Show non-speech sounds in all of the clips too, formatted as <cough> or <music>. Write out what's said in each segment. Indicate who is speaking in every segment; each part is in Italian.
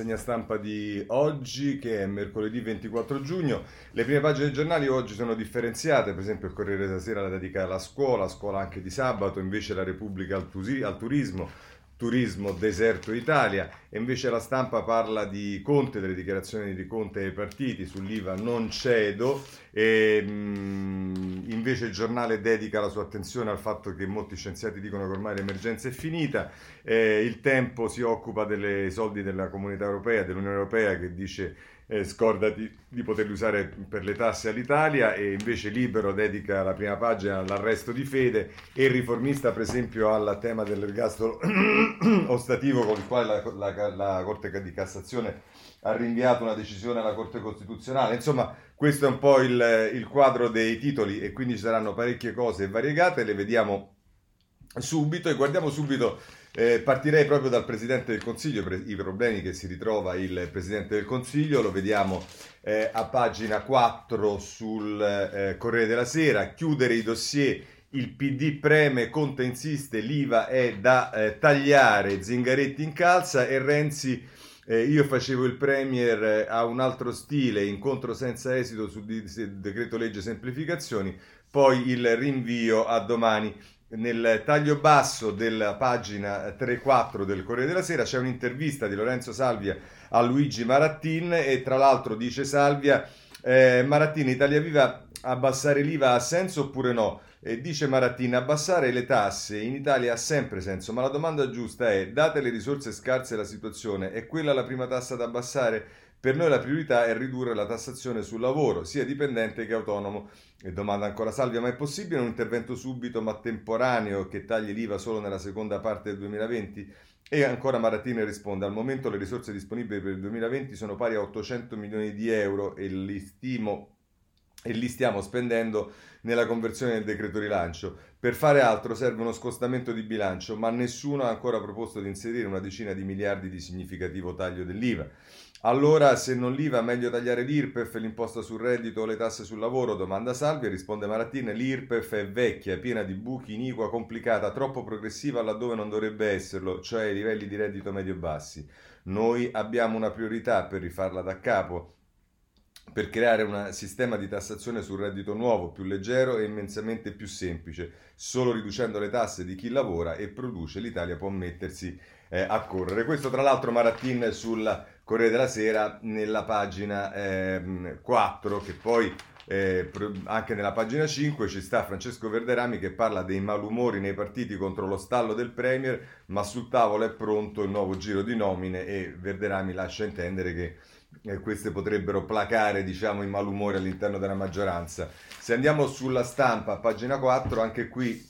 Speaker 1: Segna stampa di oggi, che è mercoledì 24 giugno. Le prime pagine dei giornali oggi sono differenziate, per esempio il Corriere della Sera la dedica alla scuola, scuola anche di sabato, invece la Repubblica al, turismo turismo deserto Italia. E invece la stampa parla di Conte, delle dichiarazioni di Conte ai partiti sull'IVA non cedo. E mh, mm, invece il giornale dedica la sua attenzione al fatto che molti scienziati dicono che ormai l'emergenza è finita, eh, il tempo si occupa dei soldi della comunità europea, dell'Unione Europea che dice eh, scordati di poterli usare per le tasse all'Italia e invece Libero dedica la prima pagina all'arresto di fede e il riformista per esempio al tema dell'ergastolo <coughs> ostativo con il quale la, la, la Corte di Cassazione ha rinviato una decisione alla Corte Costituzionale. Insomma, questo è un po' il, il quadro dei titoli e quindi ci saranno parecchie cose variegate, le vediamo subito e guardiamo subito eh, partirei proprio dal Presidente del Consiglio, pre- i problemi che si ritrova il Presidente del Consiglio, lo vediamo eh, a pagina 4 sul eh, Corriere della Sera, chiudere i dossier, il PD preme, Conte insiste, l'IVA è da eh, tagliare, Zingaretti incalza e Renzi... Eh, io facevo il Premier eh, a un altro stile, incontro senza esito sul decreto legge semplificazioni, poi il rinvio a domani nel taglio basso della pagina 3-4 del Corriere della Sera c'è un'intervista di Lorenzo Salvia a Luigi Marattin e tra l'altro dice Salvia eh, Marattin Italia Viva abbassare l'IVA ha senso oppure no? E dice Marattin abbassare le tasse in Italia ha sempre senso ma la domanda giusta è date le risorse scarse la situazione è quella la prima tassa da abbassare? Per noi la priorità è ridurre la tassazione sul lavoro, sia dipendente che autonomo. E domanda ancora Salvia, ma è possibile un intervento subito ma temporaneo che tagli l'IVA solo nella seconda parte del 2020? E ancora Marattini risponde, al momento le risorse disponibili per il 2020 sono pari a 800 milioni di euro e li stimo e li stiamo spendendo nella conversione del decreto rilancio. Per fare altro serve uno scostamento di bilancio, ma nessuno ha ancora proposto di inserire una decina di miliardi di significativo taglio dell'IVA. Allora, se non l'IVA, meglio tagliare l'IRPEF, l'imposta sul reddito o le tasse sul lavoro? Domanda Salvia, risponde Marattin. L'IRPEF è vecchia, piena di buchi, iniqua, complicata, troppo progressiva laddove non dovrebbe esserlo, cioè ai livelli di reddito medio-bassi. Noi abbiamo una priorità per rifarla da capo per creare un sistema di tassazione sul reddito nuovo, più leggero e immensamente più semplice. Solo riducendo le tasse di chi lavora e produce l'Italia può mettersi eh, a correre. Questo tra l'altro Marattin sul Corriere della Sera nella pagina eh, 4 che poi eh, anche nella pagina 5 ci sta Francesco Verderami che parla dei malumori nei partiti contro lo stallo del Premier, ma sul tavolo è pronto il nuovo giro di nomine e Verderami lascia intendere che eh, queste potrebbero placare diciamo, i malumori all'interno della maggioranza. Se andiamo sulla stampa, pagina 4, anche qui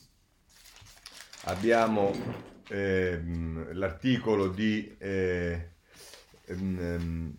Speaker 1: abbiamo ehm, l'articolo di, eh, ehm,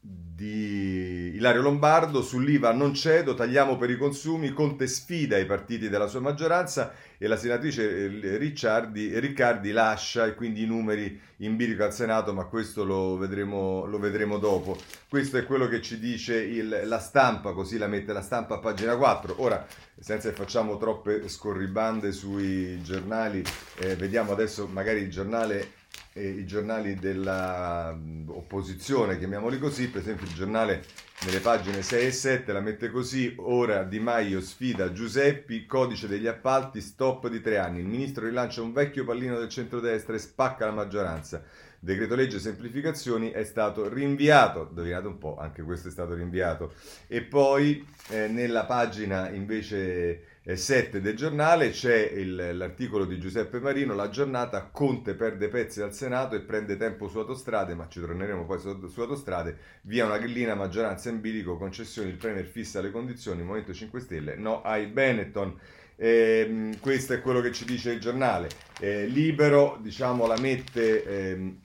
Speaker 1: di Ilario Lombardo sull'IVA non cedo, tagliamo per i consumi, Conte sfida i partiti della sua maggioranza e la senatrice eh, Ricciardi, Riccardi lascia e quindi i numeri in bilico al Senato, ma questo lo vedremo, lo vedremo dopo. Questo è quello che ci dice il, la stampa, così la mette la stampa a pagina 4. Ora, senza che facciamo troppe scorribande sui giornali, eh, vediamo adesso magari il giornale i giornali dell'opposizione, chiamiamoli così, per esempio il giornale nelle pagine 6 e 7 la mette così, ora Di Maio sfida Giuseppi, codice degli appalti, stop di tre anni, il ministro rilancia un vecchio pallino del centrodestra e spacca la maggioranza. Decreto legge semplificazioni è stato rinviato, indovinate un po', anche questo è stato rinviato. E poi eh, nella pagina invece 7 del giornale c'è il, l'articolo di Giuseppe Marino, la giornata, Conte perde pezzi al Senato e prende tempo su autostrade, ma ci torneremo poi su, su autostrade, via una grillina, maggioranza in bilico, concessioni, il Premier fissa le condizioni, Movimento 5 Stelle, no ai Benetton. Eh, questo è quello che ci dice il giornale. Eh, libero, diciamo, la mette, ehm,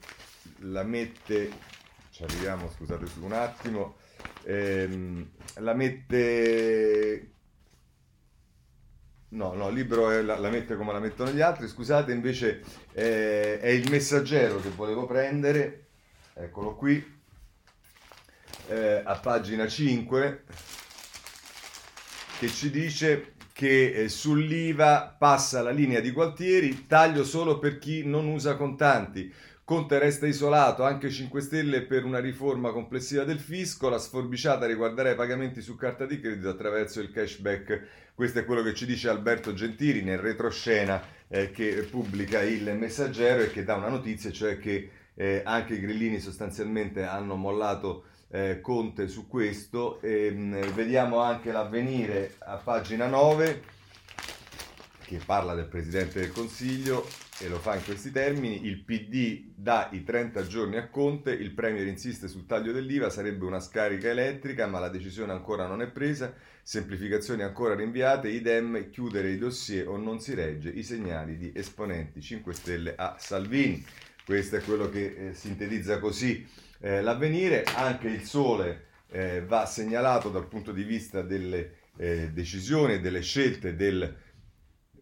Speaker 1: la mette, ci arriviamo, scusate un attimo, ehm, la mette No, no, il libro è, la, la, mette come la mettono gli altri, scusate, invece eh, è il messaggero che volevo prendere, eccolo qui, eh, a pagina 5, che ci dice che eh, sull'IVA passa la linea di Gualtieri, taglio solo per chi non usa contanti. Conte resta isolato, anche 5 Stelle per una riforma complessiva del fisco, la sforbiciata riguarderà i pagamenti su carta di credito attraverso il cashback. Questo è quello che ci dice Alberto Gentili nel retroscena eh, che pubblica il messaggero e che dà una notizia, cioè che eh, anche i grillini sostanzialmente hanno mollato eh, Conte su questo. E, mh, vediamo anche l'avvenire a pagina 9 che parla del Presidente del Consiglio e lo fa in questi termini, il PD dà i 30 giorni a Conte, il Premier insiste sul taglio dell'IVA, sarebbe una scarica elettrica, ma la decisione ancora non è presa, semplificazioni ancora rinviate, idem chiudere i dossier o non si regge i segnali di esponenti 5 Stelle a Salvini. Questo è quello che eh, sintetizza così eh, l'avvenire, anche il sole eh, va segnalato dal punto di vista delle eh, decisioni e delle scelte del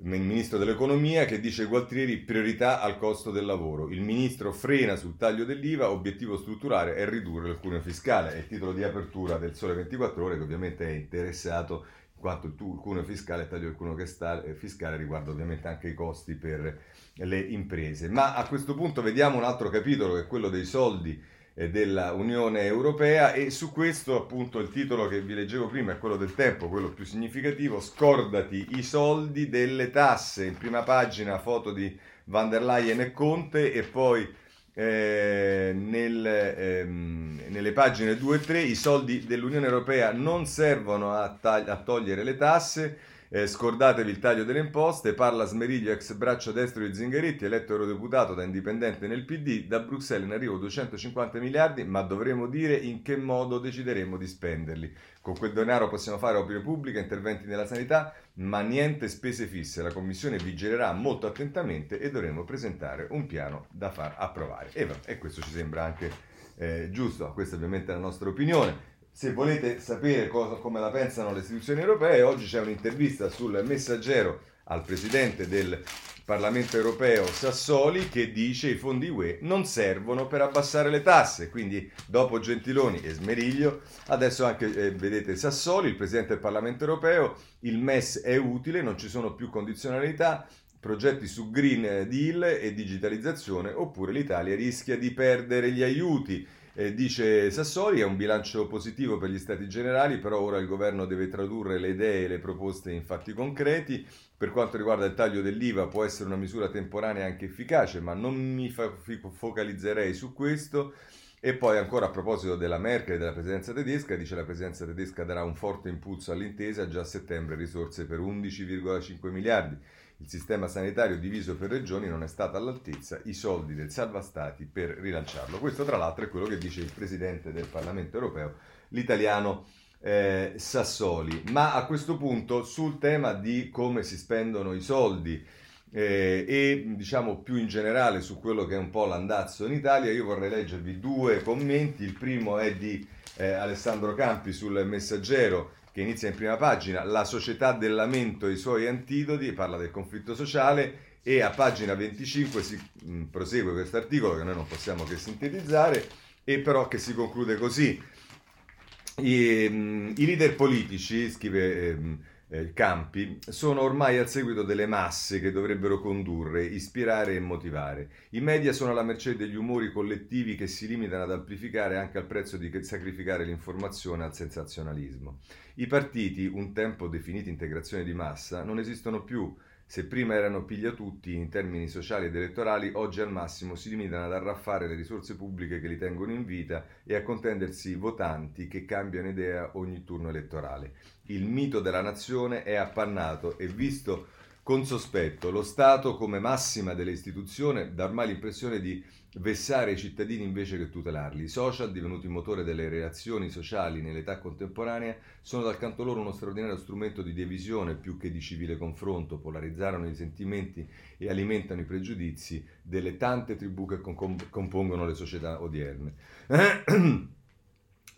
Speaker 1: il ministro dell'economia che dice Gualtieri priorità al costo del lavoro. Il ministro frena sul taglio dell'IVA, obiettivo strutturale è ridurre il cuneo fiscale. È il titolo di apertura del Sole 24 Ore che ovviamente è interessato in quanto il cuneo fiscale, il taglio del cuneo eh, fiscale riguarda ovviamente anche i costi per le imprese. Ma a questo punto vediamo un altro capitolo che è quello dei soldi dell'Unione Europea e su questo appunto il titolo che vi leggevo prima è quello del tempo, quello più significativo, scordati i soldi delle tasse, in prima pagina foto di van der Leyen e Conte e poi eh, nel, ehm, nelle pagine 2 e 3 i soldi dell'Unione Europea non servono a, tag- a togliere le tasse, eh, scordatevi il taglio delle imposte, parla Smeriglio, ex braccio destro di Zingaretti, eletto eurodeputato da indipendente nel PD, da Bruxelles in arrivo 250 miliardi, ma dovremo dire in che modo decideremo di spenderli. Con quel denaro possiamo fare opere pubbliche, interventi nella sanità, ma niente spese fisse. La Commissione vigilerà molto attentamente e dovremo presentare un piano da far approvare. E, e questo ci sembra anche eh, giusto, questa ovviamente è la nostra opinione se volete sapere cosa, come la pensano le istituzioni europee, oggi c'è un'intervista sul messaggero al presidente del Parlamento europeo Sassoli che dice i fondi UE non servono per abbassare le tasse. Quindi dopo Gentiloni e Smeriglio, adesso anche eh, vedete Sassoli, il presidente del Parlamento europeo, il MES è utile, non ci sono più condizionalità, progetti su Green Deal e digitalizzazione, oppure l'Italia rischia di perdere gli aiuti. Eh, dice Sassoli, è un bilancio positivo per gli stati generali, però ora il governo deve tradurre le idee e le proposte in fatti concreti. Per quanto riguarda il taglio dell'IVA può essere una misura temporanea anche efficace, ma non mi fa- focalizzerei su questo. E poi ancora a proposito della Merkel e della presidenza tedesca, dice la presidenza tedesca darà un forte impulso all'intesa, già a settembre risorse per 11,5 miliardi. Il sistema sanitario diviso per regioni non è stato all'altezza, i soldi del salva stati per rilanciarlo. Questo tra l'altro è quello che dice il Presidente del Parlamento europeo, l'italiano eh, Sassoli. Ma a questo punto sul tema di come si spendono i soldi eh, e diciamo più in generale su quello che è un po' l'andazzo in Italia, io vorrei leggervi due commenti. Il primo è di eh, Alessandro Campi sul Messaggero che inizia in prima pagina, La società del lamento e i suoi antidoti, parla del conflitto sociale e a pagina 25 si mh, mm, prosegue questo articolo che noi non possiamo che sintetizzare e però che si conclude così. I, mh, mm, i leader politici, scrive mh, eh, Campi, sono ormai al seguito delle masse che dovrebbero condurre, ispirare e motivare. I media sono alla mercé degli umori collettivi che si limitano ad amplificare anche al prezzo di sacrificare l'informazione al sensazionalismo. I partiti, un tempo definiti integrazione di massa, non esistono più. Se prima erano piglia tutti in termini sociali ed elettorali, oggi al massimo si limitano ad arraffare le risorse pubbliche che li tengono in vita e a contendersi votanti che cambiano idea ogni turno elettorale. Il mito della nazione è appannato e visto con sospetto. Lo Stato, come massima delle istituzioni, dà ormai l'impressione di vessare i cittadini invece che tutelarli. I social, divenuti motore delle relazioni sociali nell'età contemporanea, sono dal canto loro uno straordinario strumento di divisione più che di civile confronto, polarizzano i sentimenti e alimentano i pregiudizi delle tante tribù che compongono le società odierne. <clears throat>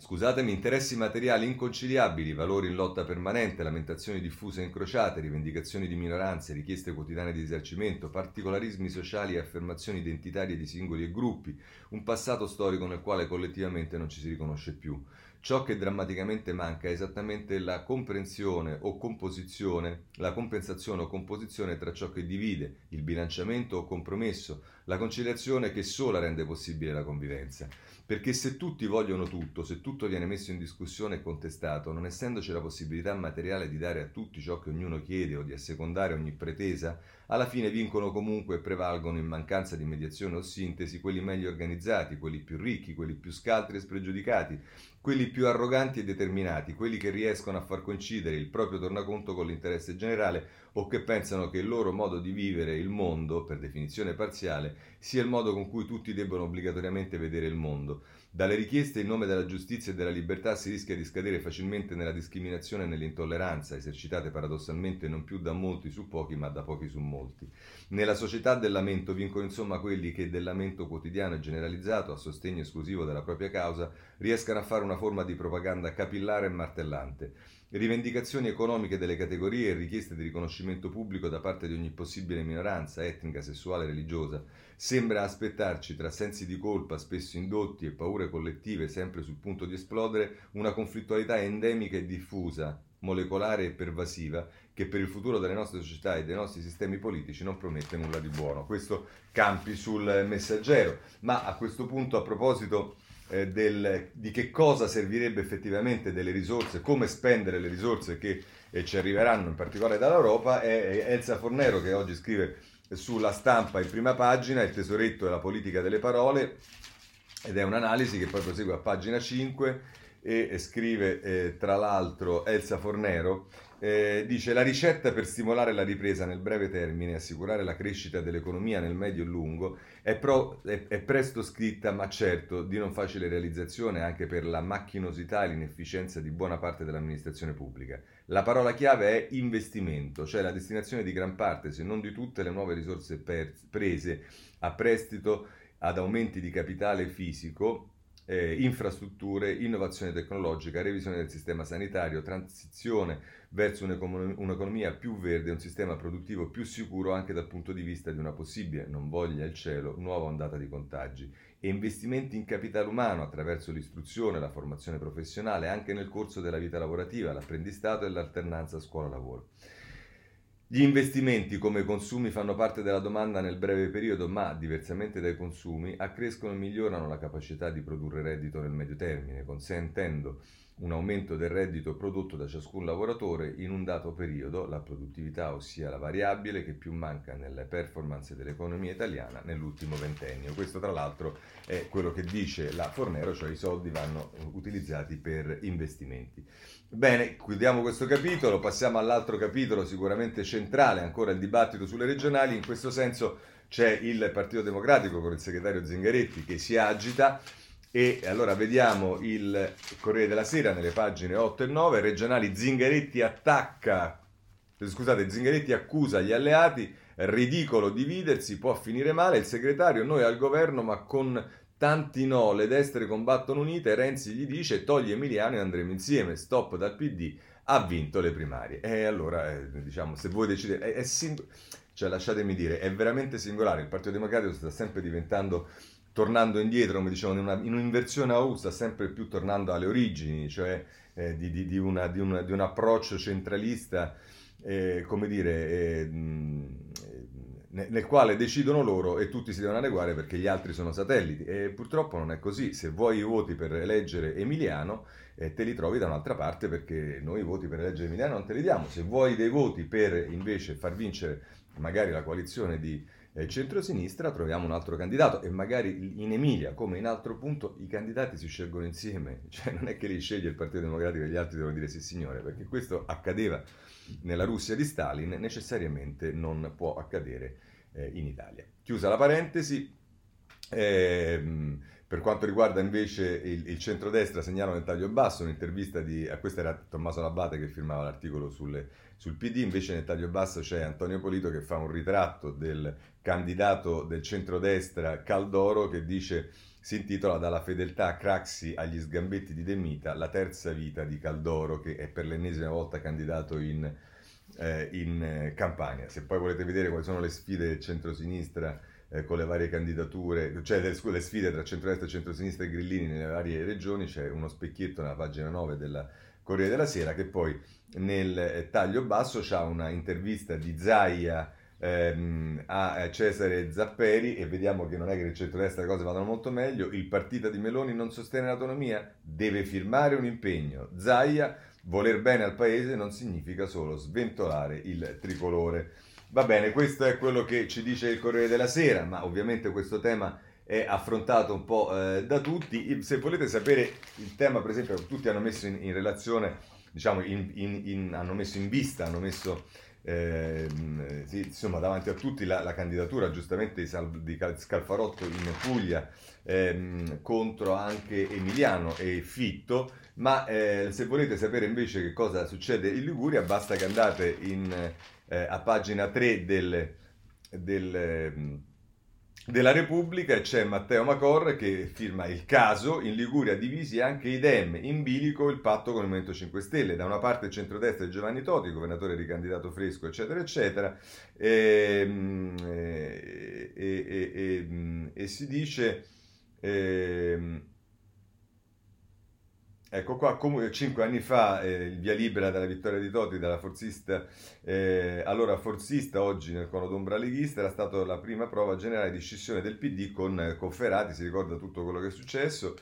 Speaker 1: Scusatemi, interessi materiali inconciliabili, valori in lotta permanente, lamentazioni diffuse e incrociate, rivendicazioni di minoranze, richieste quotidiane di risarcimento, particolarismi sociali e affermazioni identitarie di singoli e gruppi, un passato storico nel quale collettivamente non ci si riconosce più. Ciò che drammaticamente manca è esattamente la comprensione o composizione, la compensazione o composizione tra ciò che divide, il bilanciamento o compromesso, la conciliazione che sola rende possibile la convivenza. Perché se tutti vogliono tutto, se tutto viene messo in discussione e contestato, non essendoci la possibilità materiale di dare a tutti ciò che ognuno chiede o di assecondare ogni pretesa, alla fine vincono comunque e prevalgono in mancanza di mediazione o sintesi quelli meglio organizzati, quelli più ricchi, quelli più scaltri e spregiudicati, quelli più arroganti e determinati, quelli che riescono a far coincidere il proprio tornaconto con l'interesse generale o che pensano che il loro modo di vivere il mondo, per definizione parziale, sia il modo con cui tutti debbono obbligatoriamente vedere il mondo. Dalle richieste in nome della giustizia e della libertà si rischia di scadere facilmente nella discriminazione e nell'intolleranza, esercitate paradossalmente non più da molti su pochi, ma da pochi su molti. Nella società del lamento vincono insomma quelli che del lamento quotidiano e generalizzato, a sostegno esclusivo della propria causa, riescano a fare una forma di propaganda capillare e martellante rivendicazioni economiche delle categorie e richieste di riconoscimento pubblico da parte di ogni possibile minoranza etnica, sessuale, religiosa. Sembra aspettarci, tra sensi di colpa spesso indotti e paure collettive sempre sul punto di esplodere, una conflittualità endemica e diffusa, molecolare e pervasiva, che per il futuro delle nostre società e dei nostri sistemi politici non promette nulla di buono. Questo campi sul messaggero. Ma a questo punto, a proposito eh, del, di che cosa servirebbe effettivamente delle risorse, come spendere le risorse che eh, ci arriveranno in particolare dall'Europa, è, Elsa Fornero che oggi scrive sulla stampa in prima pagina il tesoretto e la politica delle parole ed è un'analisi che poi prosegue a pagina 5 e, e scrive eh, tra l'altro Elsa Fornero eh, dice la ricetta per stimolare la ripresa nel breve termine e assicurare la crescita dell'economia nel medio e lungo è, pro, è, è, presto scritta ma certo di non facile realizzazione anche per la macchinosità e l'inefficienza di buona parte dell'amministrazione pubblica. La parola chiave è investimento, cioè la destinazione di gran parte, se non di tutte, le nuove risorse per, prese a prestito ad aumenti di capitale fisico eh, infrastrutture, innovazione tecnologica, revisione del sistema sanitario, transizione verso un'economia più verde e un sistema produttivo più sicuro anche dal punto di vista di una possibile, non voglia il cielo, nuova ondata di contagi e investimenti in capitale umano attraverso l'istruzione, la formazione professionale anche nel corso della vita lavorativa, l'apprendistato e l'alternanza scuola-lavoro. Gli investimenti come consumi fanno parte della domanda nel breve periodo, ma, diversamente dai consumi, accrescono e migliorano la capacità di produrre reddito nel medio termine, consentendo un aumento del reddito prodotto da ciascun lavoratore in un dato periodo, la produttività, ossia la variabile che più manca nelle performance dell'economia italiana nell'ultimo ventennio. Questo tra l'altro è quello che dice la Fornero, cioè i soldi vanno utilizzati per investimenti. Bene, chiudiamo questo capitolo, passiamo all'altro capitolo sicuramente centrale, ancora il dibattito sulle regionali, in questo senso c'è il Partito Democratico con il segretario Zingaretti che si agita e allora vediamo il Corriere della Sera nelle pagine 8 e 9, regionali Zingaretti attacca, scusate, Zingaretti accusa gli alleati, ridicolo dividersi, può finire male, il segretario, noi al governo ma con tanti no, le destre combattono unite, Renzi gli dice togli Emiliano e andremo insieme, stop dal PD, ha vinto le primarie. E allora, eh, diciamo, se voi decidete, è, è sing- cioè lasciatemi dire, è veramente singolare, il Partito Democratico sta sempre diventando tornando indietro, come dicevano, in, una, in un'inversione a U, sta sempre più tornando alle origini, cioè eh, di, di, di, una, una, di, un approccio centralista, eh, come dire, eh, nel quale decidono loro e tutti si devono adeguare perché gli altri sono satelliti. E purtroppo non è così. Se vuoi i voti per eleggere Emiliano, eh, te li trovi da un'altra parte perché noi i voti per eleggere Emiliano non te li diamo. Se vuoi dei voti per invece far vincere magari la coalizione di eh, centrosinistra troviamo un altro candidato e magari in Emilia, come in altro punto, i candidati si scelgono insieme, <laughs> cioè non è che li sceglie il Partito Democratico e gli altri devono dire sì signore, perché questo accadeva nella Russia di Stalin, necessariamente non può accadere eh, in Italia. Chiusa la parentesi, ehm, per quanto riguarda invece il, il centrodestra, segnalo nel taglio basso un'intervista di, a questo era Tommaso Labate che firmava l'articolo sulle, sul PD, invece nel taglio basso c'è Antonio Polito che fa un ritratto del candidato del centrodestra Caldoro che dice si intitola Dalla fedeltà a Craxi agli sgambetti di Demita, la terza vita di Caldoro che è per l'ennesima volta candidato in, eh, in eh, Campania. Se poi volete vedere quali sono le sfide del centrosinistra eh, con le varie candidature, cioè le, le sfide tra centrodestra, centrosinistra e grillini nelle varie regioni, c'è uno specchietto nella pagina 9 della Corriere della Sera che poi nel eh, taglio basso c'è una intervista di Zaia ehm, a Cesare Zapperi e vediamo che non è che nel centro-destra le cose vadano molto meglio. Il partito di Meloni non sostiene l'autonomia, deve firmare un impegno. Zaia, voler bene al paese non significa solo sventolare il tricolore. Va bene, questo è quello che ci dice il Corriere della Sera, ma ovviamente questo tema è affrontato un po' eh, da tutti. Se volete sapere il tema, per esempio, tutti hanno messo in, in relazione, diciamo, in, in, hanno messo in vista, hanno messo eh, sì, insomma, davanti a tutti la, la candidatura giustamente di, Sal, di, Scalfarotto in Puglia ehm, contro anche Emiliano e Fitto, ma eh, se volete sapere invece che cosa succede in Liguria basta che andate eh, a pagina 3 del, del ehm, della Repubblica c'è Matteo Macor che firma il caso, in Liguria divisi anche i Dem, in bilico il patto con il Movimento 5 Stelle, da una parte il centrodestra Giovanni Toti, governatore ricandidato fresco, eccetera, eccetera, ehm, e, e, e, e si dice... Eh, Ecco qua, comunque cinque anni fa eh, il via libera dalla vittoria di Toti, dalla forzista, eh, allora forzista, oggi nel cono d'ombra leghista, era stata la prima prova generale di scissione del PD con, con Ferrati, si ricorda tutto quello che è successo.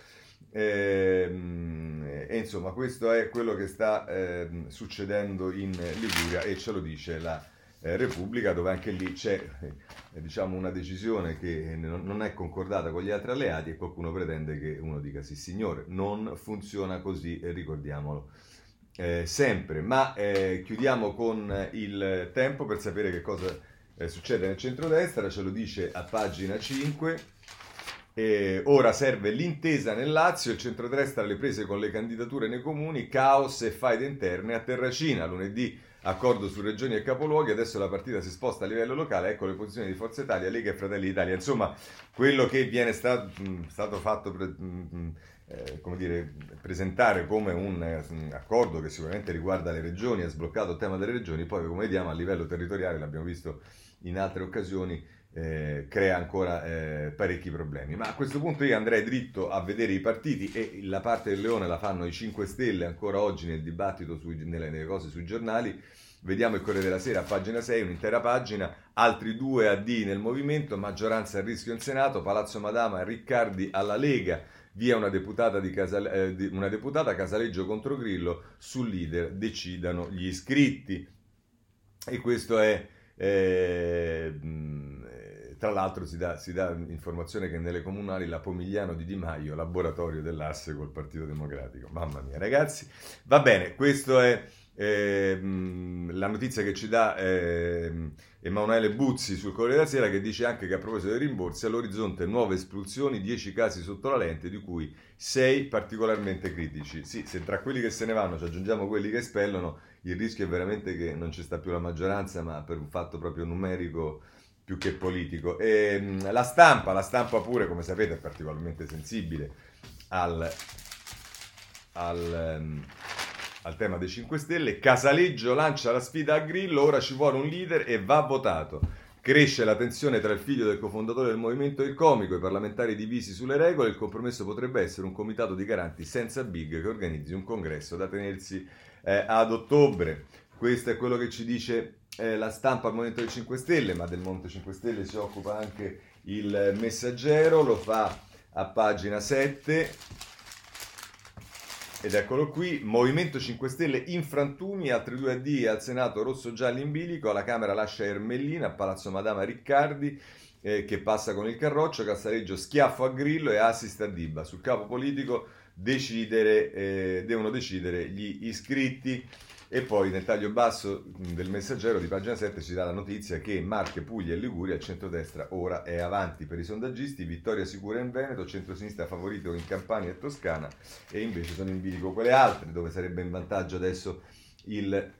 Speaker 1: E, ehm, e insomma, questo è quello che sta eh, succedendo in Liguria e ce lo dice la eh, Repubblica, dove anche lì c'è eh, diciamo una decisione che non è concordata con gli altri alleati e qualcuno pretende che uno dica sì signore, non funziona così, ricordiamolo. Eh, sempre, ma eh, chiudiamo con il tempo per sapere che cosa eh, succede nel centrodestra, ce lo dice a pagina 5. Eh, ora serve l'intesa nel Lazio, il centrodestra le prese con le candidature nei comuni, caos e faide interne a Terracina. Lunedì accordo su regioni e capoluoghi, adesso la partita si sposta a livello locale, ecco le posizioni di Forza Italia, Lega e Fratelli d'Italia. Insomma, quello che viene stato, stato fatto eh, come dire, presentare come un, un, accordo che sicuramente riguarda le regioni, ha sbloccato il tema delle regioni, poi come vediamo a livello territoriale, l'abbiamo visto in altre occasioni, eh, crea ancora eh, parecchi problemi. Ma a questo punto io andrei dritto a vedere i partiti e la parte del leone la fanno i 5 Stelle ancora oggi nel dibattito sui, nelle, nelle, cose sui giornali. Vediamo il Corriere della Sera pagina 6, un'intera pagina, altri due AD nel movimento, maggioranza a rischio in Senato, Palazzo Madama, Riccardi alla Lega, via una deputata, di Casal- eh, una deputata Casaleggio contro Grillo, sul leader decidano gli iscritti. E questo è... Eh, tra l'altro si dà, si dà, informazione che nelle comunali la Pomigliano di Di Maio, laboratorio dell'asse col Partito Democratico. Mamma mia, ragazzi. Va bene, questa è eh, la notizia che ci dà eh, Emanuele Buzzi sul Corriere della Sera che dice anche che a proposito dei rimborsi all'orizzonte nuove espulsioni, 10 casi sotto la lente, di cui 6 particolarmente critici. Sì, se tra quelli che se ne vanno ci aggiungiamo quelli che espellono, il rischio è veramente che non ci sta più la maggioranza, ma per un fatto proprio numerico più che politico. E, ehm, la stampa, la stampa pure, come sapete, è particolarmente sensibile al, al, um, al tema dei 5 Stelle. Casaleggio lancia la sfida a Grillo, ora ci vuole un leader e va votato. Cresce la tensione tra il figlio del cofondatore del movimento e il comico, i parlamentari divisi sulle regole, il compromesso potrebbe essere un comitato di garanti senza big che organizzi un congresso da tenersi eh, ad ottobre. Questo è quello che ci dice eh, la stampa al Movimento dei 5 Stelle, ma del Movimento 5 Stelle si occupa anche il Messaggero, lo fa a pagina 7. Ed eccolo qui, Movimento 5 Stelle in frantumi, altri due AD al Senato rosso-giallo in bilico, alla Camera lascia Ermellina, a Palazzo Madama Riccardi, eh, che passa con il carroccio, Cassareggio schiaffo a Grillo e assist a Dibba. Sul capo politico decidere, eh, devono decidere gli iscritti. E poi nel taglio basso del messaggero di pagina 7 ci dà la notizia che Marche, Puglia e Liguria, il centrodestra ora è avanti per i sondaggisti, vittoria sicura in Veneto, centrosinistra favorito in Campania e Toscana e invece sono in bilico quelle altre dove sarebbe in vantaggio adesso il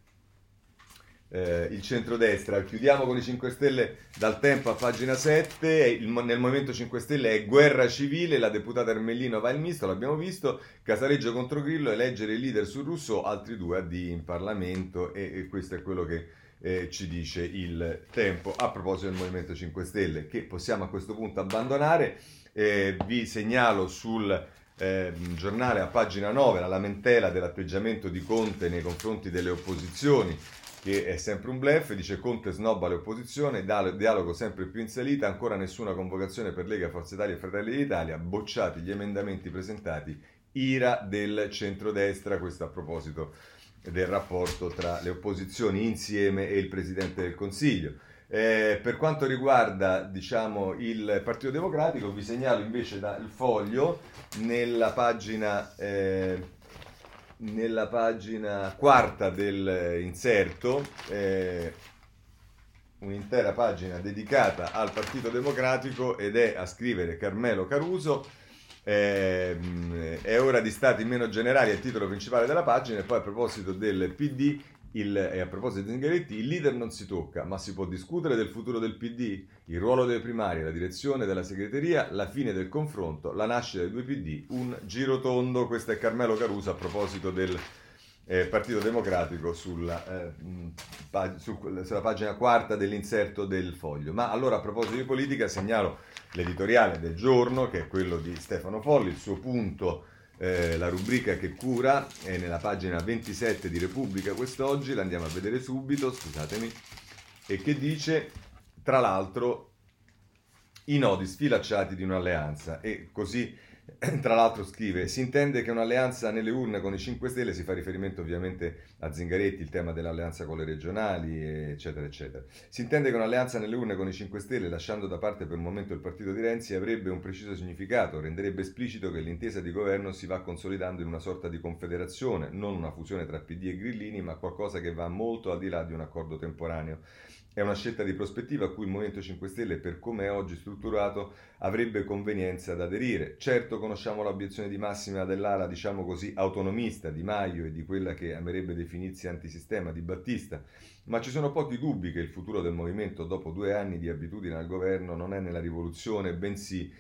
Speaker 1: eh, il centrodestra. Chiudiamo con i 5 Stelle dal tempo a pagina 7. Il, nel Movimento 5 Stelle è guerra civile. La deputata Ermellino va in misto, l'abbiamo visto. Casaleggio contro Grillo, eleggere il leader su Russo, altri due AD in Parlamento. E, e questo è quello che eh, ci dice il tempo. A proposito del Movimento 5 Stelle, che possiamo a questo punto abbandonare, eh, vi segnalo sul. Eh, giornale a pagina 9 la lamentela dell'atteggiamento di Conte nei confronti delle opposizioni che è sempre un blef, dice Conte snobba le opposizioni, dialogo sempre più in salita, ancora nessuna convocazione per Lega, Forza Italia e Fratelli d'Italia, bocciati gli emendamenti presentati, ira del centrodestra, questo a proposito del rapporto tra le opposizioni insieme e il Presidente del Consiglio. Eh, per quanto riguarda diciamo, il Partito Democratico, vi segnalo invece dal foglio nella pagina... Eh, nella pagina quarta dell'inserto, eh, un'intera pagina dedicata al Partito Democratico ed è a scrivere Carmelo Caruso. Eh, è ora di stati meno generali, è il titolo principale della pagina, e poi a proposito del PD il, e a proposito di Zingaretti, il leader non si tocca, ma si può discutere del futuro del PD, il ruolo delle primarie, la direzione della segreteria, la fine del confronto, la nascita dei due PD, un giro tondo. Questo è Carmelo Caruso a proposito del eh, Partito Democratico sulla, eh, pag- sulla pagina quarta dell'inserto del foglio. Ma allora a proposito di politica segnalo l'editoriale del giorno, che è quello di Stefano Folli, il suo punto eh, la rubrica che cura è nella pagina 27 di Repubblica quest'oggi, la andiamo a vedere subito, scusatemi, e che dice, tra l'altro, i nodi sfilacciati di un'alleanza. E così <coughs> tra l'altro scrive, si intende che un'alleanza nelle urne con i 5 Stelle, si fa riferimento ovviamente a Zingaretti, il tema dell'alleanza con le regionali, eccetera, eccetera. Si intende che un'alleanza nelle urne con i 5 Stelle, lasciando da parte per un momento il partito di Renzi, avrebbe un preciso significato, renderebbe esplicito che l'intesa di governo si va consolidando in una sorta di confederazione, non una fusione tra PD e Grillini, ma qualcosa che va molto al di là di un accordo temporaneo. È una scelta di prospettiva a cui il Movimento 5 Stelle, per come è oggi strutturato, avrebbe convenienza ad aderire. Certo conosciamo l'obiezione di massima dell'ala, diciamo così, autonomista di Maio e di quella che amerebbe definirsi antisistema di Battista, ma ci sono pochi dubbi che il futuro del movimento dopo due anni di abitudine al governo non è nella rivoluzione, bensì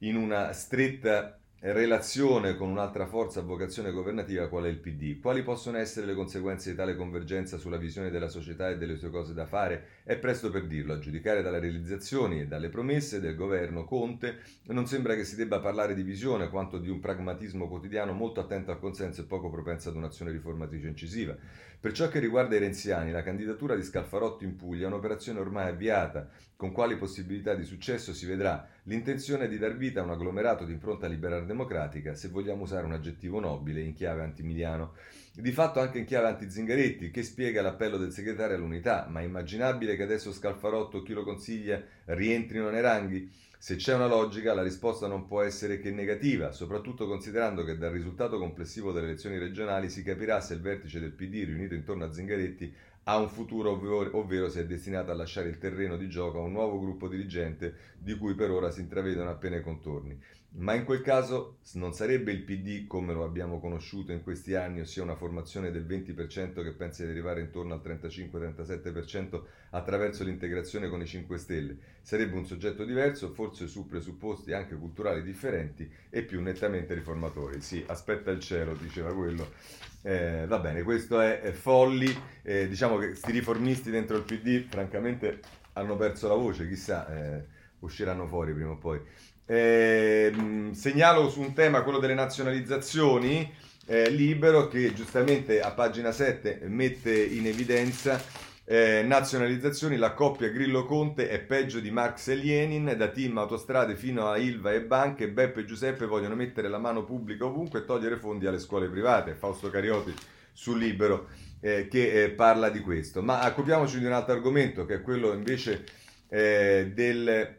Speaker 1: in una stretta relazione con un'altra forza a vocazione governativa qual è il PD. Quali possono essere le conseguenze di tale convergenza sulla visione della società e delle sue cose da fare? È presto per dirlo, a giudicare dalle realizzazioni e dalle promesse del governo Conte, non sembra che si debba parlare di visione quanto di un pragmatismo quotidiano molto attento al consenso e poco propenso ad un'azione riformatrice incisiva. Per ciò che riguarda i renziani, la candidatura di Scalfarotto in Puglia è un'operazione ormai avviata, con quali possibilità di successo si vedrà. L'intenzione è di dar vita a un agglomerato di impronta liberal democratica, se vogliamo usare un aggettivo nobile in chiave antimiliano. Di fatto anche in chiave anti-Zingaretti, che spiega l'appello del segretario all'unità, ma è immaginabile che adesso Scalfarotto, chi lo consiglia, rientrino nei ranghi? Se c'è una logica, la risposta non può essere che negativa, soprattutto considerando che dal risultato complessivo delle elezioni regionali si capirà se il vertice del PD riunito intorno a Zingaretti ha un futuro, ovvero se è destinato a lasciare il terreno di gioco a un nuovo gruppo dirigente di cui per ora si intravedono appena i contorni. Ma in quel caso non sarebbe il PD come lo abbiamo conosciuto in questi anni, ossia una formazione del 20% che pensa di arrivare intorno al 35-37% attraverso l'integrazione con i 5 Stelle. Sarebbe un soggetto diverso, forse su presupposti anche culturali differenti e più nettamente riformatori. Sì, aspetta il cielo, diceva quello. Eh, va bene, questo è, è Folli. Eh, diciamo che questi riformisti dentro il PD, francamente, hanno perso la voce, chissà, eh, usciranno fuori prima o poi. Eh, segnalo su un tema, quello delle nazionalizzazioni, eh, Libero che giustamente a pagina 7 mette in evidenza eh, nazionalizzazioni, la coppia Grillo-Conte è peggio di Marx e Lenin, da team autostrade fino a Ilva e banche, Beppe e Giuseppe vogliono mettere la mano pubblica ovunque e togliere fondi alle scuole private, Fausto Carioti sul Libero eh, che eh, parla di questo. Ma occupiamoci di un altro argomento che è quello invece eh, del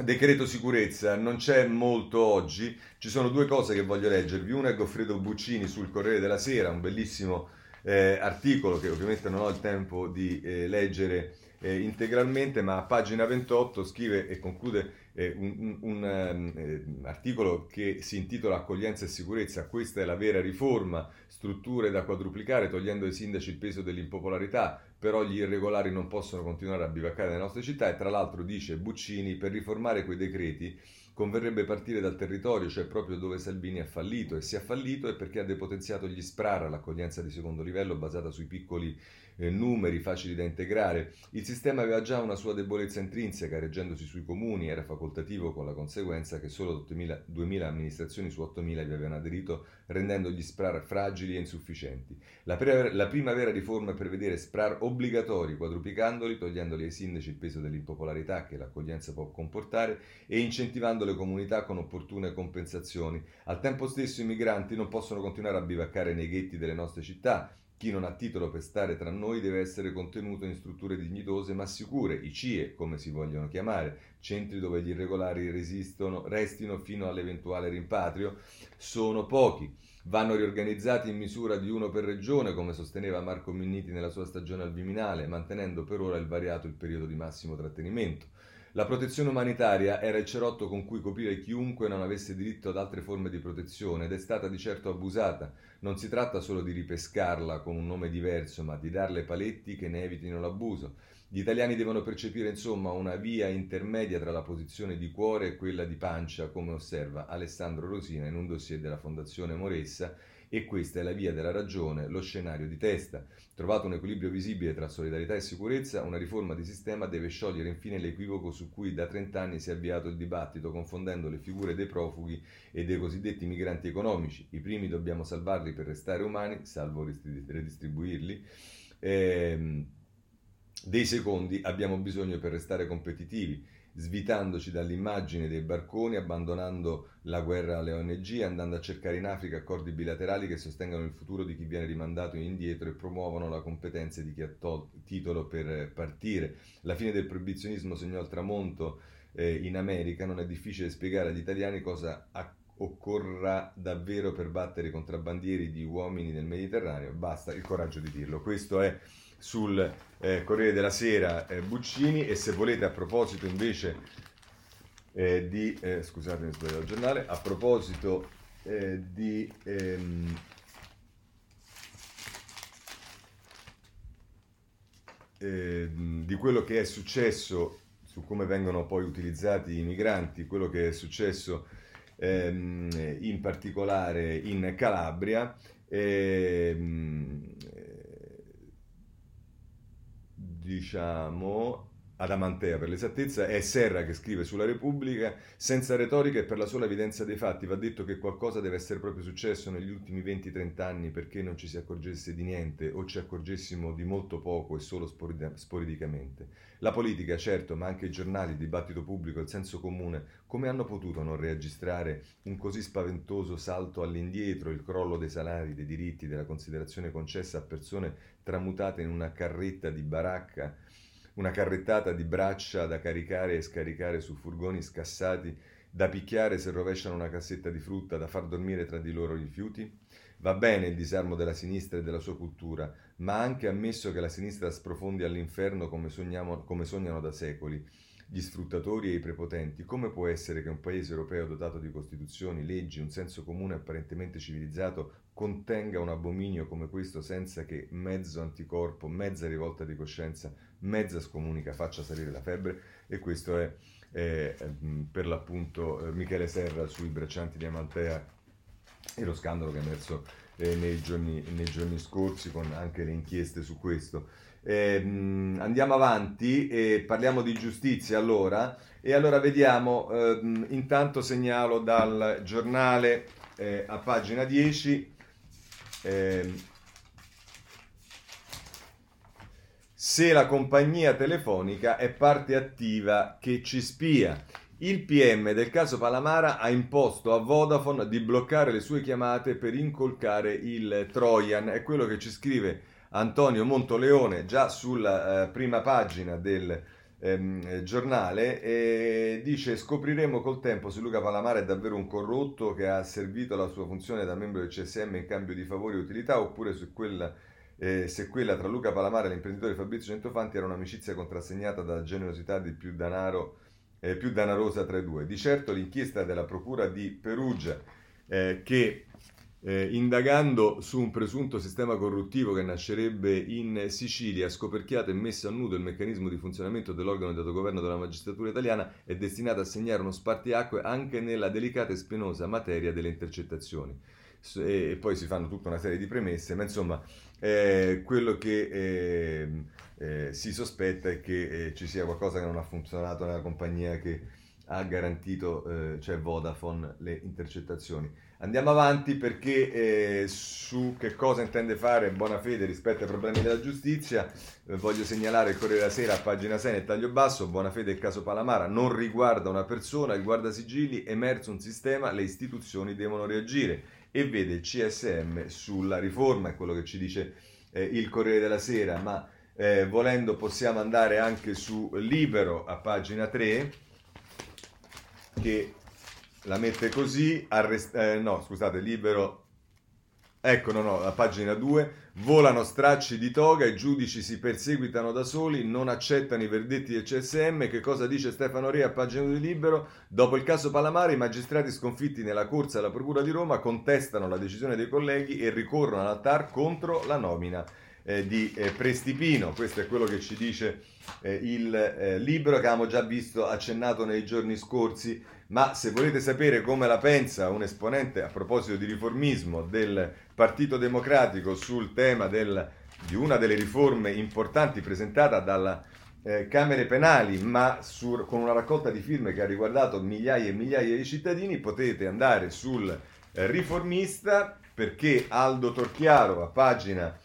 Speaker 1: Decreto sicurezza, non c'è molto oggi, ci sono due cose che voglio leggervi, una è Goffredo Buccini sul Corriere della Sera, un bellissimo eh, articolo che ovviamente non ho il tempo di eh, leggere eh, integralmente, ma a pagina 28 scrive e conclude eh, un, un, um, articolo che si intitola Accoglienza e sicurezza, questa è la vera riforma, strutture da quadruplicare togliendo ai sindaci il peso dell'impopolarità, però gli irregolari non possono continuare a bivaccare nelle nostre città. E tra l'altro dice Buccini per riformare quei decreti converrebbe partire dal territorio, cioè proprio dove Salvini ha fallito. E se ha fallito è perché ha depotenziato gli SPRAR, l'accoglienza di secondo livello basata sui piccoli eh, numeri facili da integrare. Il sistema aveva già una sua debolezza intrinseca, reggendosi sui comuni, era facoltativo con la conseguenza che solo 2000, 2000 amministrazioni su 8000 vi avevano aderito, rendendo gli SPRAR fragili e insufficienti. La, pre- la prima vera riforma è prevedere SPRAR obbligatori, quadruplicandoli, togliendoli ai sindaci il peso dell'impopolarità che l'accoglienza può comportare e incentivando le comunità con opportune compensazioni. Al tempo stesso i migranti non possono continuare a bivaccare nei ghetti delle nostre città. Chi non ha titolo per stare tra noi deve essere contenuto in strutture dignitose ma sicure, i CIE, come si vogliono chiamare, centri dove gli irregolari resistono, restino fino all'eventuale rimpatrio, sono pochi. Vanno riorganizzati in misura di uno per regione, come sosteneva Marco Minniti nella sua stagione al Viminale, mantenendo per ora il variato il periodo di massimo trattenimento. La protezione umanitaria era il cerotto con cui coprire chiunque non avesse diritto ad altre forme di protezione ed è stata di certo abusata. Non si tratta solo di ripescarla con un nome diverso, ma di darle paletti che ne evitino l'abuso. Gli italiani devono percepire insomma una via intermedia tra la posizione di cuore e quella di pancia, come osserva Alessandro Rosina in un dossier della Fondazione Moressa, e questa è la via della ragione, lo scenario di testa. Trovato un equilibrio visibile tra solidarietà e sicurezza, una riforma di sistema deve sciogliere infine l'equivoco su cui da 30 anni si è avviato il dibattito, confondendo le figure dei profughi e dei cosiddetti migranti economici. I primi dobbiamo salvarli per restare umani, salvo redistribuirli. Ehm, dei secondi abbiamo bisogno per restare competitivi svitandoci dall'immagine dei barconi, abbandonando la guerra alle ONG, andando a cercare in Africa accordi bilaterali che sostengano il futuro di chi viene rimandato indietro e promuovono la competenza di chi ha tol- titolo per partire. La fine del proibizionismo segnò il tramonto eh, in America, non è difficile spiegare agli italiani cosa ha occorra davvero per battere i contrabbandieri di uomini nel Mediterraneo, basta il coraggio di dirlo. Questo è sul eh, Corriere della Sera eh, Buccini e se volete a proposito invece eh, di, eh, scusate sbagliato il giornale, a proposito eh, di... Ehm, ehm, di quello che è successo, su come vengono poi utilizzati i migranti, quello che è successo ehm, in particolare in Calabria, ehm, diciamo, Adamantea per l'esattezza, è Serra che scrive sulla Repubblica, senza retorica e per la sola evidenza dei fatti, va detto che qualcosa deve essere proprio successo negli ultimi 20-30 anni perché non ci si accorgesse di niente o ci accorgessimo di molto poco e solo sporadicamente. La politica, certo, ma anche i giornali, il dibattito pubblico, il senso comune, come hanno potuto non registrare un così spaventoso salto all'indietro, il crollo dei salari, dei diritti, della considerazione concessa a persone tramutate in una carretta di baracca? Una carrettata di braccia da caricare e scaricare su furgoni scassati, da picchiare se rovesciano una cassetta di frutta, da far dormire tra di loro i rifiuti? Va bene il disarmo della sinistra e della sua cultura, ma anche ammesso che la sinistra sprofondi all'inferno come, sogniamo, come sognano da secoli gli sfruttatori e i prepotenti, come può essere che un paese europeo dotato di costituzioni, leggi, un senso comune apparentemente civilizzato contenga un abominio come questo senza che mezzo anticorpo, mezza rivolta di coscienza, mezza scomunica faccia salire la febbre? E questo è eh, per l'appunto eh, Michele Serra sui braccianti di Amaltea e lo scandalo che è emerso eh, nei, giorni, nei, giorni, scorsi con anche le inchieste su questo. Eh, andiamo avanti e parliamo di giustizia allora e allora vediamo, ehm, intanto segnalo dal giornale eh, a pagina 10 eh, se la compagnia telefonica è parte attiva che ci spia. Il PM del caso Palamara ha imposto a Vodafone di bloccare le sue chiamate per incolcare il Trojan. È quello che ci scrive Antonio Montoleone già sulla eh, prima pagina del ehm, giornale e dice scopriremo col tempo se Luca Palamara è davvero un corrotto che ha servito la sua funzione da membro del CSM in cambio di favori e utilità oppure se quella, eh, se quella tra Luca Palamara e l'imprenditore Fabrizio Centofanti era un'amicizia contrassegnata da generosità di più danaro eh, più danarosa tra i due. Di certo l'inchiesta della Procura di Perugia eh, che eh, indagando su un presunto sistema corruttivo che nascerebbe in Sicilia, scoperchiato e messo a nudo il meccanismo di funzionamento dell'organo di autogoverno della magistratura italiana, è destinato a segnare uno spartiacque anche nella delicata e spinosa materia delle intercettazioni. E, poi si fanno tutta una serie di premesse, ma insomma eh, quello che eh, eh, si sospetta è che eh, ci sia qualcosa che non ha funzionato nella compagnia che ha garantito, eh, cioè Vodafone, le intercettazioni. Andiamo avanti perché eh, su che cosa intende fare Bonafede rispetto ai problemi della giustizia eh, voglio segnalare il Corriere della Sera a pagina 6 nel taglio basso, Bonafede il caso Palamara non riguarda una persona, il guardasigilli, emerso un sistema, le istituzioni devono reagire e vede il CSM sulla riforma, è quello che ci dice eh, il Corriere della Sera, ma eh, volendo possiamo andare anche su Libero a pagina 3 che la mette così, arrest- eh, no scusate, libero, ecco no no, la pagina 2, volano stracci di toga, i giudici si perseguitano da soli, non accettano i verdetti del CSM, che cosa dice Stefano Re a pagina 2 di libero? Dopo il caso Palamare i magistrati sconfitti nella corsa alla Procura di Roma contestano la decisione dei colleghi e ricorrono al TAR contro la nomina eh, di eh, Prestipino, questo è quello che ci dice eh, il eh, libro che avevamo già visto accennato nei giorni scorsi ma se volete sapere come la pensa un esponente a proposito di riformismo del Partito Democratico sul tema del, di una delle riforme importanti presentata dalla eh, Camere Penali, ma sur, con una raccolta di firme che ha riguardato migliaia e migliaia di cittadini, potete andare sul eh, riformista perché Aldo Torchiaro a pagina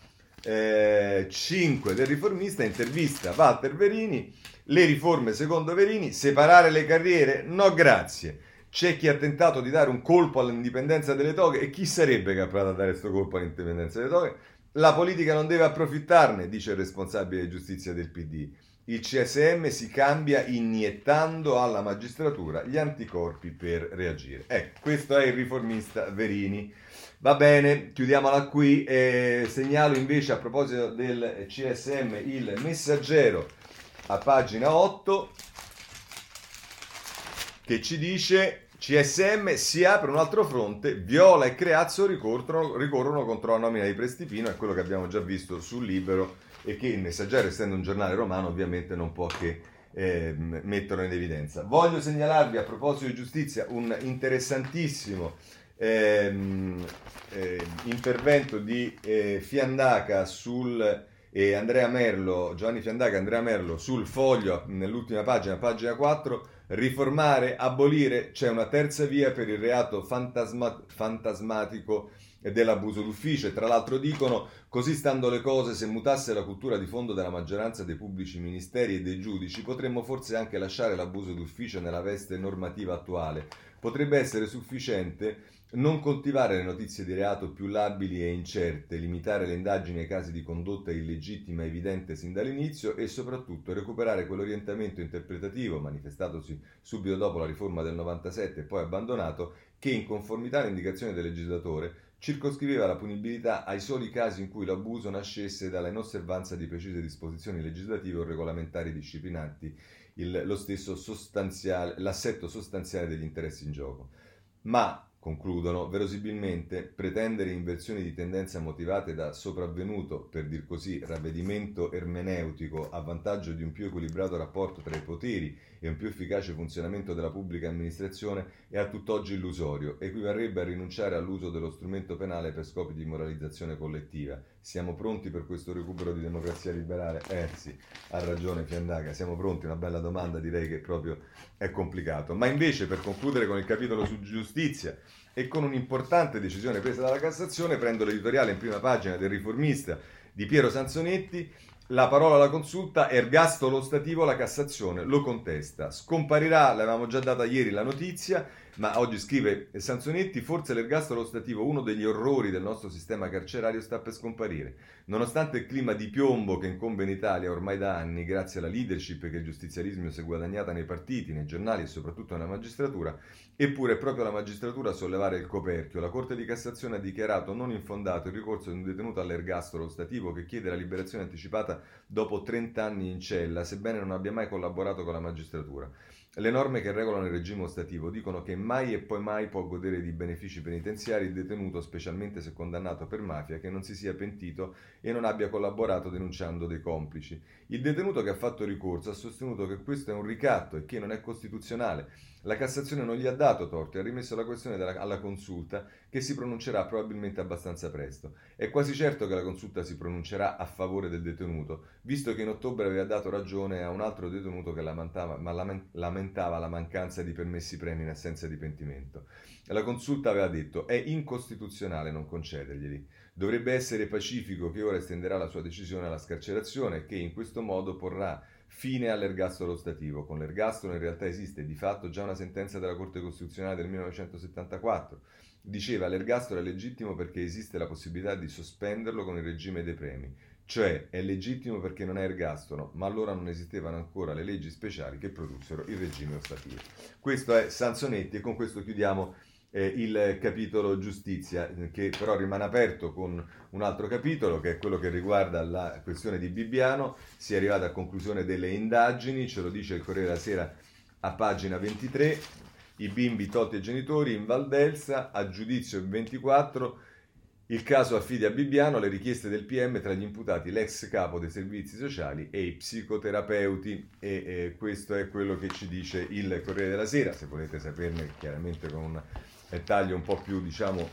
Speaker 1: eh, 5 del riformista intervista Walter Verini le riforme, secondo Verini, separare le carriere? No, grazie. C'è chi ha tentato di dare un colpo all'indipendenza delle toghe e chi sarebbe capace di dare questo colpo all'indipendenza delle toghe? La politica non deve approfittarne, dice il responsabile di giustizia del PD. Il CSM si cambia iniettando alla magistratura gli anticorpi per reagire. Ecco, questo è il riformista Verini. Va bene, chiudiamola qui. Eh, segnalo invece a proposito del CSM il messaggero a pagina 8 che ci dice CSM si apre un altro fronte, Viola e Creazzo ricorrono, ricorrono contro la nomina di Prestipino, è quello che abbiamo già visto sul Libero e che il Messaggero, essendo un giornale romano, ovviamente non può che eh, metterlo in evidenza. Voglio segnalarvi a proposito di giustizia un interessantissimo ehm, eh, intervento di eh, Fiandaca sul e Andrea Merlo, Giovanni Fiandaca Andrea Merlo sul foglio nell'ultima pagina, pagina 4, riformare, abolire, c'è una terza via per il reato fantasma- fantasmatico dell'abuso d'ufficio e tra l'altro dicono così stando le cose se mutasse la cultura di fondo della maggioranza dei pubblici ministeri e dei giudici potremmo forse anche lasciare l'abuso d'ufficio nella veste normativa attuale. Potrebbe essere sufficiente non coltivare le notizie di reato più labili e incerte, limitare le indagini ai casi di condotta illegittima evidente sin dall'inizio e soprattutto recuperare quell'orientamento interpretativo manifestatosi subito dopo la riforma del 97 e poi abbandonato, che in conformità alle indicazioni del legislatore circoscriveva la punibilità ai soli casi in cui l'abuso nascesse dalla inosservanza di precise disposizioni legislative o regolamentari disciplinanti il, lo stesso sostanziale, l'assetto sostanziale degli interessi in gioco. Ma Concludono, verosimilmente, pretendere inversioni di tendenza motivate da sopravvenuto, per dir così, ravvedimento ermeneutico a vantaggio di un più equilibrato rapporto tra i poteri e un più efficace funzionamento della pubblica amministrazione è a tutt'oggi illusorio, equivarrebbe a rinunciare all'uso dello strumento penale per scopi di moralizzazione collettiva. Siamo pronti per questo recupero di democrazia liberale? Eh sì, ha ragione Fiandaga, siamo pronti, una bella domanda, direi che proprio è complicato. Ma invece, per concludere con il capitolo su giustizia, e con un'importante decisione presa dalla Cassazione, prendo l'editoriale in prima pagina del riformista di Piero Sansonetti, la parola alla consulta, ergastolo stativo, la Cassazione lo contesta. Scomparirà, l'avevamo già data ieri la notizia, ma oggi scrive Sansonetti, forse l'ergastolo stativo, uno degli orrori del nostro sistema carcerario, sta per scomparire. Nonostante il clima di piombo che incombe in Italia ormai da anni, grazie alla leadership che il giustizialismo si è guadagnata nei partiti, nei giornali e soprattutto nella magistratura, eppure è proprio la magistratura a sollevare il coperchio. La Corte di Cassazione ha dichiarato non infondato il ricorso di un detenuto all'ergastolo stativo che chiede la liberazione anticipata dopo 30 anni in cella, sebbene non abbia mai collaborato con la magistratura. Le norme che regolano il regime ostativo dicono che mai e poi mai può godere di benefici penitenziari il detenuto, specialmente se condannato per mafia, che non si sia pentito e non abbia collaborato denunciando dei complici. Il detenuto che ha fatto ricorso ha sostenuto che questo è un ricatto e che non è costituzionale. La Cassazione non gli ha dato torto e ha rimesso la questione della, alla consulta che si pronuncerà probabilmente abbastanza presto. È quasi certo che la consulta si pronuncerà a favore del detenuto, visto che in ottobre aveva dato ragione a un altro detenuto che lamentava, ma lamentava la mancanza di permessi premi in assenza di pentimento. La consulta aveva detto è incostituzionale non concederglieli. Dovrebbe essere pacifico che ora estenderà la sua decisione alla scarcerazione e che in questo modo porrà Fine all'ergastolo stativo. Con l'ergastolo in realtà esiste di fatto già una sentenza della Corte Costituzionale del 1974. Diceva l'ergastolo è legittimo perché esiste la possibilità di sospenderlo con il regime dei premi. Cioè è legittimo perché non è ergastolo, ma allora non esistevano ancora le leggi speciali che produssero il regime ostativo. Questo è Sansonetti e con questo chiudiamo eh, il capitolo giustizia, che però rimane aperto con un altro capitolo, che è quello che riguarda la questione di Bibbiano. Si è arrivati a conclusione delle indagini, ce lo dice il Corriere della Sera a pagina 23. I bimbi tolti ai genitori in Valdelsa, a giudizio 24. Il caso affidi a Bibbiano le richieste del PM tra gli imputati l'ex capo dei servizi sociali e i psicoterapeuti e eh, questo è quello che ci dice il Corriere della Sera, se volete saperne chiaramente con una taglio un po' più, diciamo,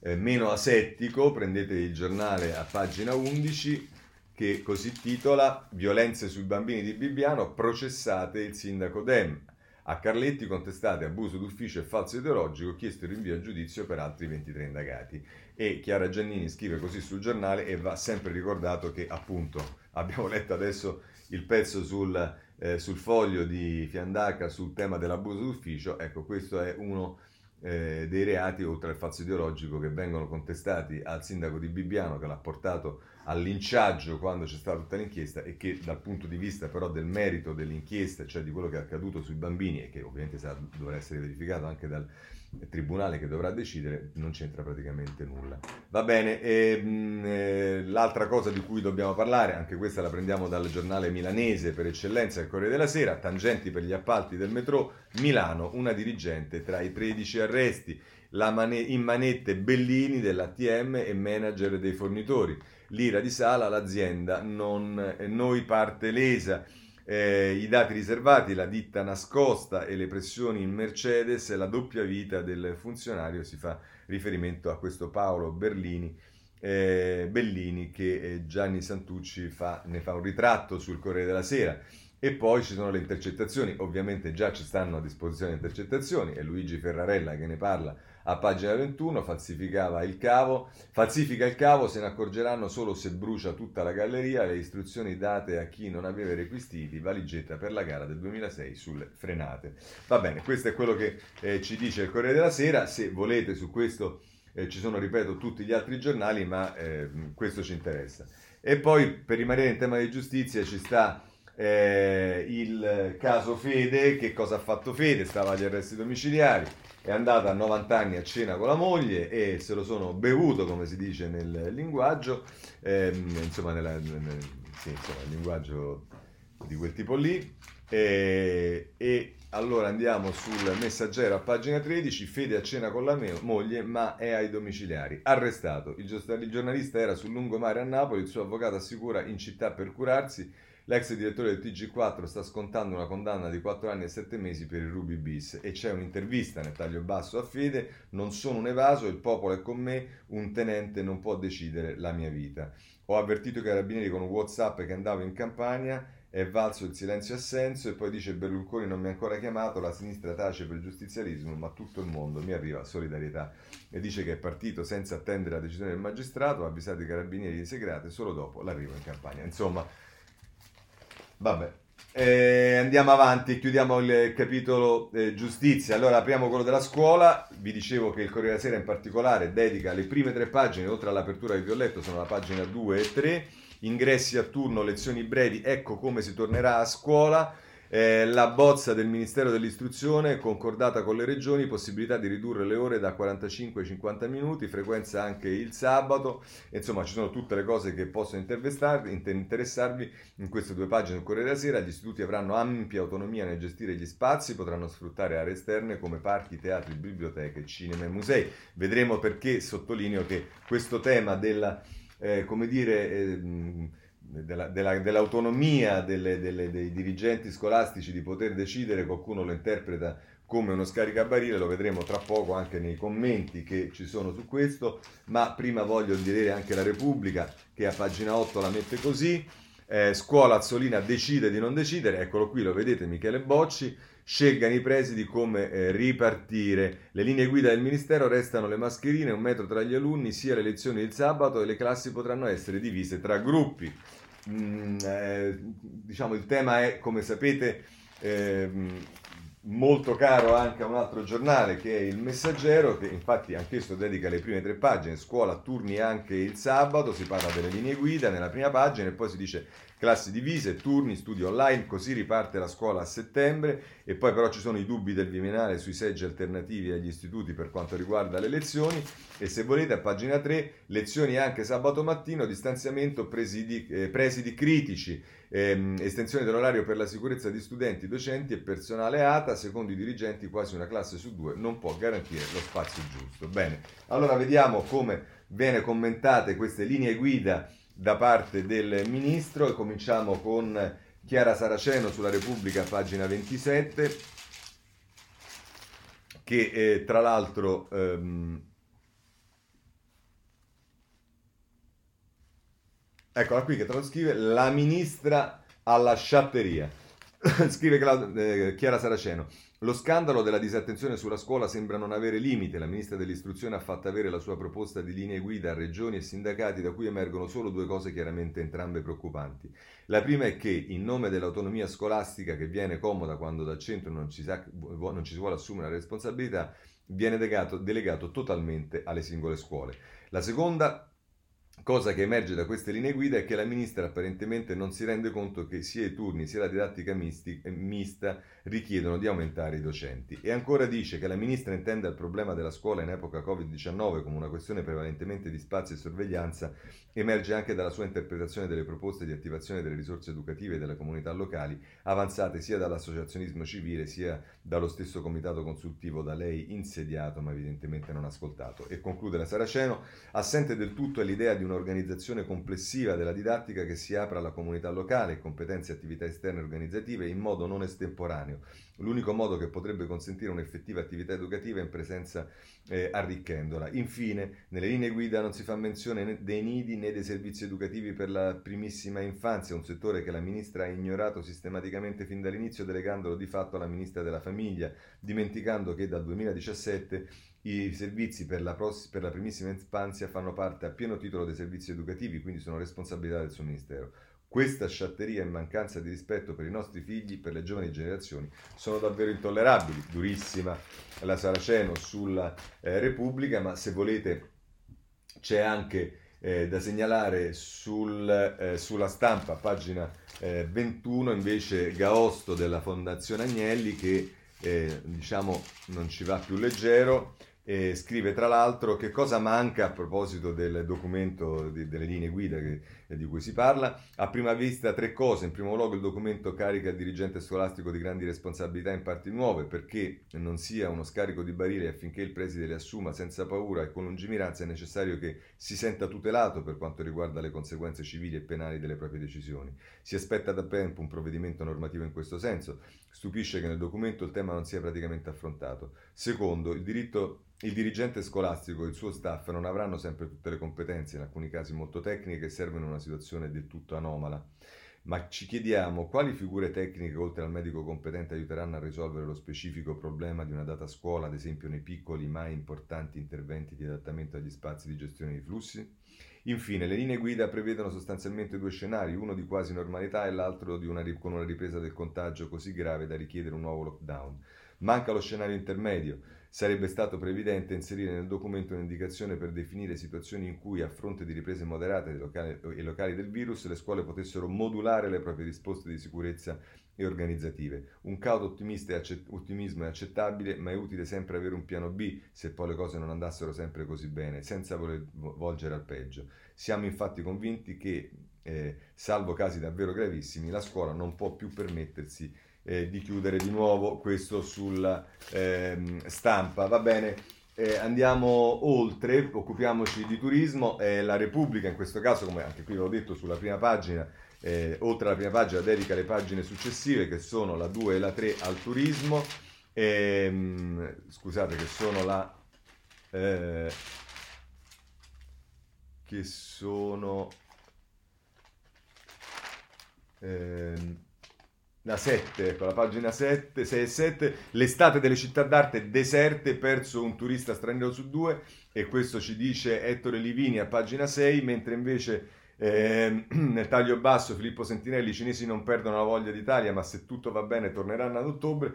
Speaker 1: eh, meno asettico, prendete il giornale a pagina 11 che così titola Violenze sui bambini di Bibbiano, processate il sindaco Dem. A Carletti contestate abuso d'ufficio e falso ideologico, chiesto il rinvio a giudizio per altri 23 indagati. E Chiara Giannini scrive così sul giornale e va sempre ricordato che appunto abbiamo letto adesso il pezzo sul eh, sul foglio di Fiandaca sul tema dell'abuso d'ufficio, ecco questo è uno eh, dei reati, oltre al falso ideologico, che vengono contestati al sindaco di Bibbiano che l'ha portato al linciaggio quando c'è stata tutta l'inchiesta e che dal punto di vista però del merito dell'inchiesta, cioè di quello che è accaduto sui bambini e che ovviamente dovrà essere verificato anche dal tribunale che dovrà decidere non c'entra praticamente nulla. Va bene, e, mh, eh, l'altra cosa di cui dobbiamo parlare, anche questa la prendiamo dal giornale milanese per eccellenza, il Corriere della Sera, tangenti per gli appalti del metro, Milano, una dirigente tra i 13 arresti, mane- in manette Bellini dell'ATM e manager dei fornitori, l'ira di Sala, l'azienda, non, eh, noi parte lesa eh, i dati riservati, la ditta nascosta e le pressioni in Mercedes, la doppia vita del funzionario si fa riferimento a questo Paolo Berlini, eh, Bellini che eh, Gianni Santucci fa, ne fa un ritratto sul Corriere della Sera. E poi ci sono le intercettazioni, ovviamente già ci stanno a disposizione le intercettazioni, è Luigi Ferrarella che ne parla a pagina 21, falsificava il cavo, falsifica il cavo, se ne accorgeranno solo se brucia tutta la galleria, le istruzioni date a chi non aveva i requisiti, valigetta per la gara del 2006 sulle frenate. Va bene, questo è quello che eh, ci dice il Corriere della Sera, se volete su questo eh, ci sono, ripeto, tutti gli altri giornali, ma eh, questo ci interessa. E poi per rimanere in tema di giustizia ci sta eh, il caso Fede, che cosa ha fatto Fede? Stava agli arresti domiciliari, è andata a 90 anni a cena con la moglie e se lo sono bevuto, come si dice nel linguaggio, ehm, insomma, nella, nel, sì, insomma, nel linguaggio di quel tipo lì. E, e, allora andiamo sul messaggero a pagina 13, Fede a cena con la me- moglie ma è ai domiciliari. Arrestato, il, giornalista era sul lungomare a Napoli, il suo avvocato assicura in città per curarsi L'ex direttore del TG4 sta scontando una condanna di 4 anni e 7 mesi per il Ruby Bis e c'è un'intervista nel taglio basso a Fede, non sono un evaso, il popolo è con me, un tenente non può decidere la mia vita. Ho avvertito i carabinieri con un Whatsapp che andavo in campagna, è valso il silenzio assenso e poi dice Berlusconi non mi ha ancora chiamato, la sinistra tace per giustizialismo, ma tutto il mondo mi arriva solidarietà. E dice che è partito senza attendere la decisione del magistrato, ha avvisato i carabinieri di segrate solo dopo l'arrivo in campagna. Insomma, Vabbè. Eh, andiamo avanti, chiudiamo il capitolo eh, giustizia. Allora apriamo quello della scuola. Vi dicevo che il Corriere della Sera in particolare dedica le prime tre pagine, oltre all'apertura che vi ho letto, sono la pagina 2 e 3. Ingressi a turno, lezioni brevi, ecco come si tornerà a scuola. Eh, la bozza del Ministero dell'Istruzione, concordata con le regioni, possibilità di ridurre le ore da 45 ai 50 minuti, frequenza anche il sabato, insomma ci sono tutte le cose che possono interessarvi in queste due pagine del Corriere della Sera. Gli istituti avranno ampia autonomia nel gestire gli spazi, potranno sfruttare aree esterne come parchi, teatri, biblioteche, cinema e musei. Vedremo perché sottolineo che questo tema della, eh, come dire... Eh, della, della, dell'autonomia delle, delle, dei dirigenti scolastici di poter decidere, qualcuno lo interpreta come uno scaricabarile, lo vedremo tra poco anche nei commenti che ci sono su questo, ma prima voglio vedere anche la Repubblica che a pagina 8 la mette così, eh, scuola Azzolina decide di non decidere, eccolo qui, lo vedete Michele Bocci, scelgano i presidi come eh, ripartire. Le linee guida del Ministero restano le mascherine, un metro tra gli alunni, sia le lezioni il sabato e le classi potranno essere divise tra gruppi. Mm, eh, diciamo il tema è, come sapete, eh, molto caro anche a un altro giornale che è il Messaggero, che infatti anch'esso dedica le prime tre pagine, scuola, turni anche il sabato, si parla delle linee guida nella prima pagina e poi si dice classi divise, turni, studi online, così riparte la scuola a settembre e poi però ci sono i dubbi del Viminale sui seggi alternativi agli istituti per quanto riguarda le lezioni e se volete a pagina 3 lezioni anche sabato mattino, distanziamento, presidi, eh, presidi critici, ehm, estensione dell'orario per la sicurezza di studenti, docenti e personale ATA, secondo i dirigenti quasi una classe su due non può garantire lo spazio giusto. Bene, allora vediamo come viene commentate queste linee guida da parte del ministro e cominciamo con Chiara Saraceno sulla Repubblica, pagina 27, che eh, tra l'altro... Ehm, eccola qui che lo scrive, la ministra alla sciatteria. <laughs> scrive eh, Chiara Saraceno. Lo scandalo della disattenzione sulla scuola sembra non avere limite. La ministra dell'istruzione ha fatto avere la sua proposta di linee guida a regioni e sindacati da cui emergono solo due cose chiaramente entrambe preoccupanti. La prima è che, in nome dell'autonomia scolastica che viene comoda quando dal centro non ci, sa, non ci si vuole assumere la responsabilità, viene delegato, delegato totalmente alle singole scuole. La seconda Cosa che emerge da queste linee guida è che la ministra apparentemente non si rende conto che sia i turni sia la didattica misti, mista richiedono di aumentare i docenti. E ancora dice che la ministra intende il problema della scuola in epoca Covid-19 come una questione prevalentemente di spazio e sorveglianza, emerge anche dalla sua interpretazione delle proposte di attivazione delle risorse educative delle comunità locali, avanzate sia dall'associazionismo civile sia dallo stesso comitato consultivo da lei insediato ma evidentemente non ascoltato. E conclude la Saraceno, assente del tutto è l'idea di un'organizzazione complessiva della didattica che si apra alla comunità locale, competenze e attività esterne organizzative in modo non estemporaneo. L'unico modo che potrebbe consentire un'effettiva attività educativa in presenza eh, arricchendola. Infine, nelle linee guida non si fa menzione né dei nidi né dei servizi educativi per la primissima infanzia, un settore che la ministra ha ignorato sistematicamente fin dall'inizio, delegandolo di fatto alla ministra della famiglia, dimenticando che dal 2017 i servizi per la, pross- per la primissima infanzia fanno parte a pieno titolo dei servizi educativi, quindi sono responsabilità del suo ministero. Questa sciatteria e mancanza di rispetto per i nostri figli, per le giovani generazioni, sono davvero intollerabili. Durissima la Saraceno sulla eh, Repubblica, ma se volete c'è anche eh, da segnalare sul, eh, sulla stampa, pagina 21, eh, invece Gaosto della Fondazione Agnelli che eh, diciamo non ci va più leggero e scrive tra l'altro che cosa manca a proposito del documento di, delle linee guida che, di cui si parla. A prima vista tre cose. In primo luogo il documento carica il dirigente scolastico di grandi responsabilità in parti nuove perché non sia uno scarico di barile affinché il preside le assuma senza paura e con lungimiranza è necessario che si senta tutelato per quanto riguarda le conseguenze civili e penali delle proprie decisioni. Si aspetta da tempo un provvedimento normativo in questo senso. Stupisce che nel documento il tema non sia praticamente affrontato. Secondo, il diritto il dirigente scolastico e il suo staff non avranno sempre tutte le competenze, in alcuni casi molto tecniche, che servono una situazione del tutto anomala. Ma ci chiediamo quali figure tecniche, oltre al medico competente, aiuteranno a risolvere lo specifico problema di una data scuola, ad esempio nei piccoli ma importanti interventi di adattamento agli spazi di gestione dei flussi? Infine, le linee guida prevedono sostanzialmente due scenari, uno di quasi normalità e l'altro una, con una ripresa del contagio così grave da richiedere un nuovo lockdown. Manca lo scenario intermedio. Sarebbe stato previdente inserire nel documento un'indicazione per definire situazioni in cui, a fronte di riprese moderate e locali del virus, le scuole potessero modulare le proprie risposte di sicurezza e organizzative. Un cauto ottimismo è accettabile, ma è utile sempre avere un piano B se poi le cose non andassero sempre così bene, senza voler volgere al peggio. Siamo infatti convinti che, eh, salvo casi davvero gravissimi, la scuola non può più permettersi eh, di chiudere di nuovo questo sulla ehm, stampa. Va bene, eh, andiamo oltre, occupiamoci di turismo. Eh, la Repubblica, in questo caso, come anche qui avevo detto sulla prima pagina, eh, oltre alla prima pagina, dedica le pagine successive che sono la 2 e la 3 al turismo. Ehm, scusate, che sono la. Eh, che sono. Ehm, la 7, ecco, la pagina 7, 6 e 7, l'estate delle città d'arte deserte, perso un turista straniero su due, e questo ci dice Ettore Livini a pagina 6, mentre invece eh, <clears throat> nel taglio basso Filippo Sentinelli, i cinesi non perdono la voglia d'Italia, ma se tutto va bene torneranno ad ottobre.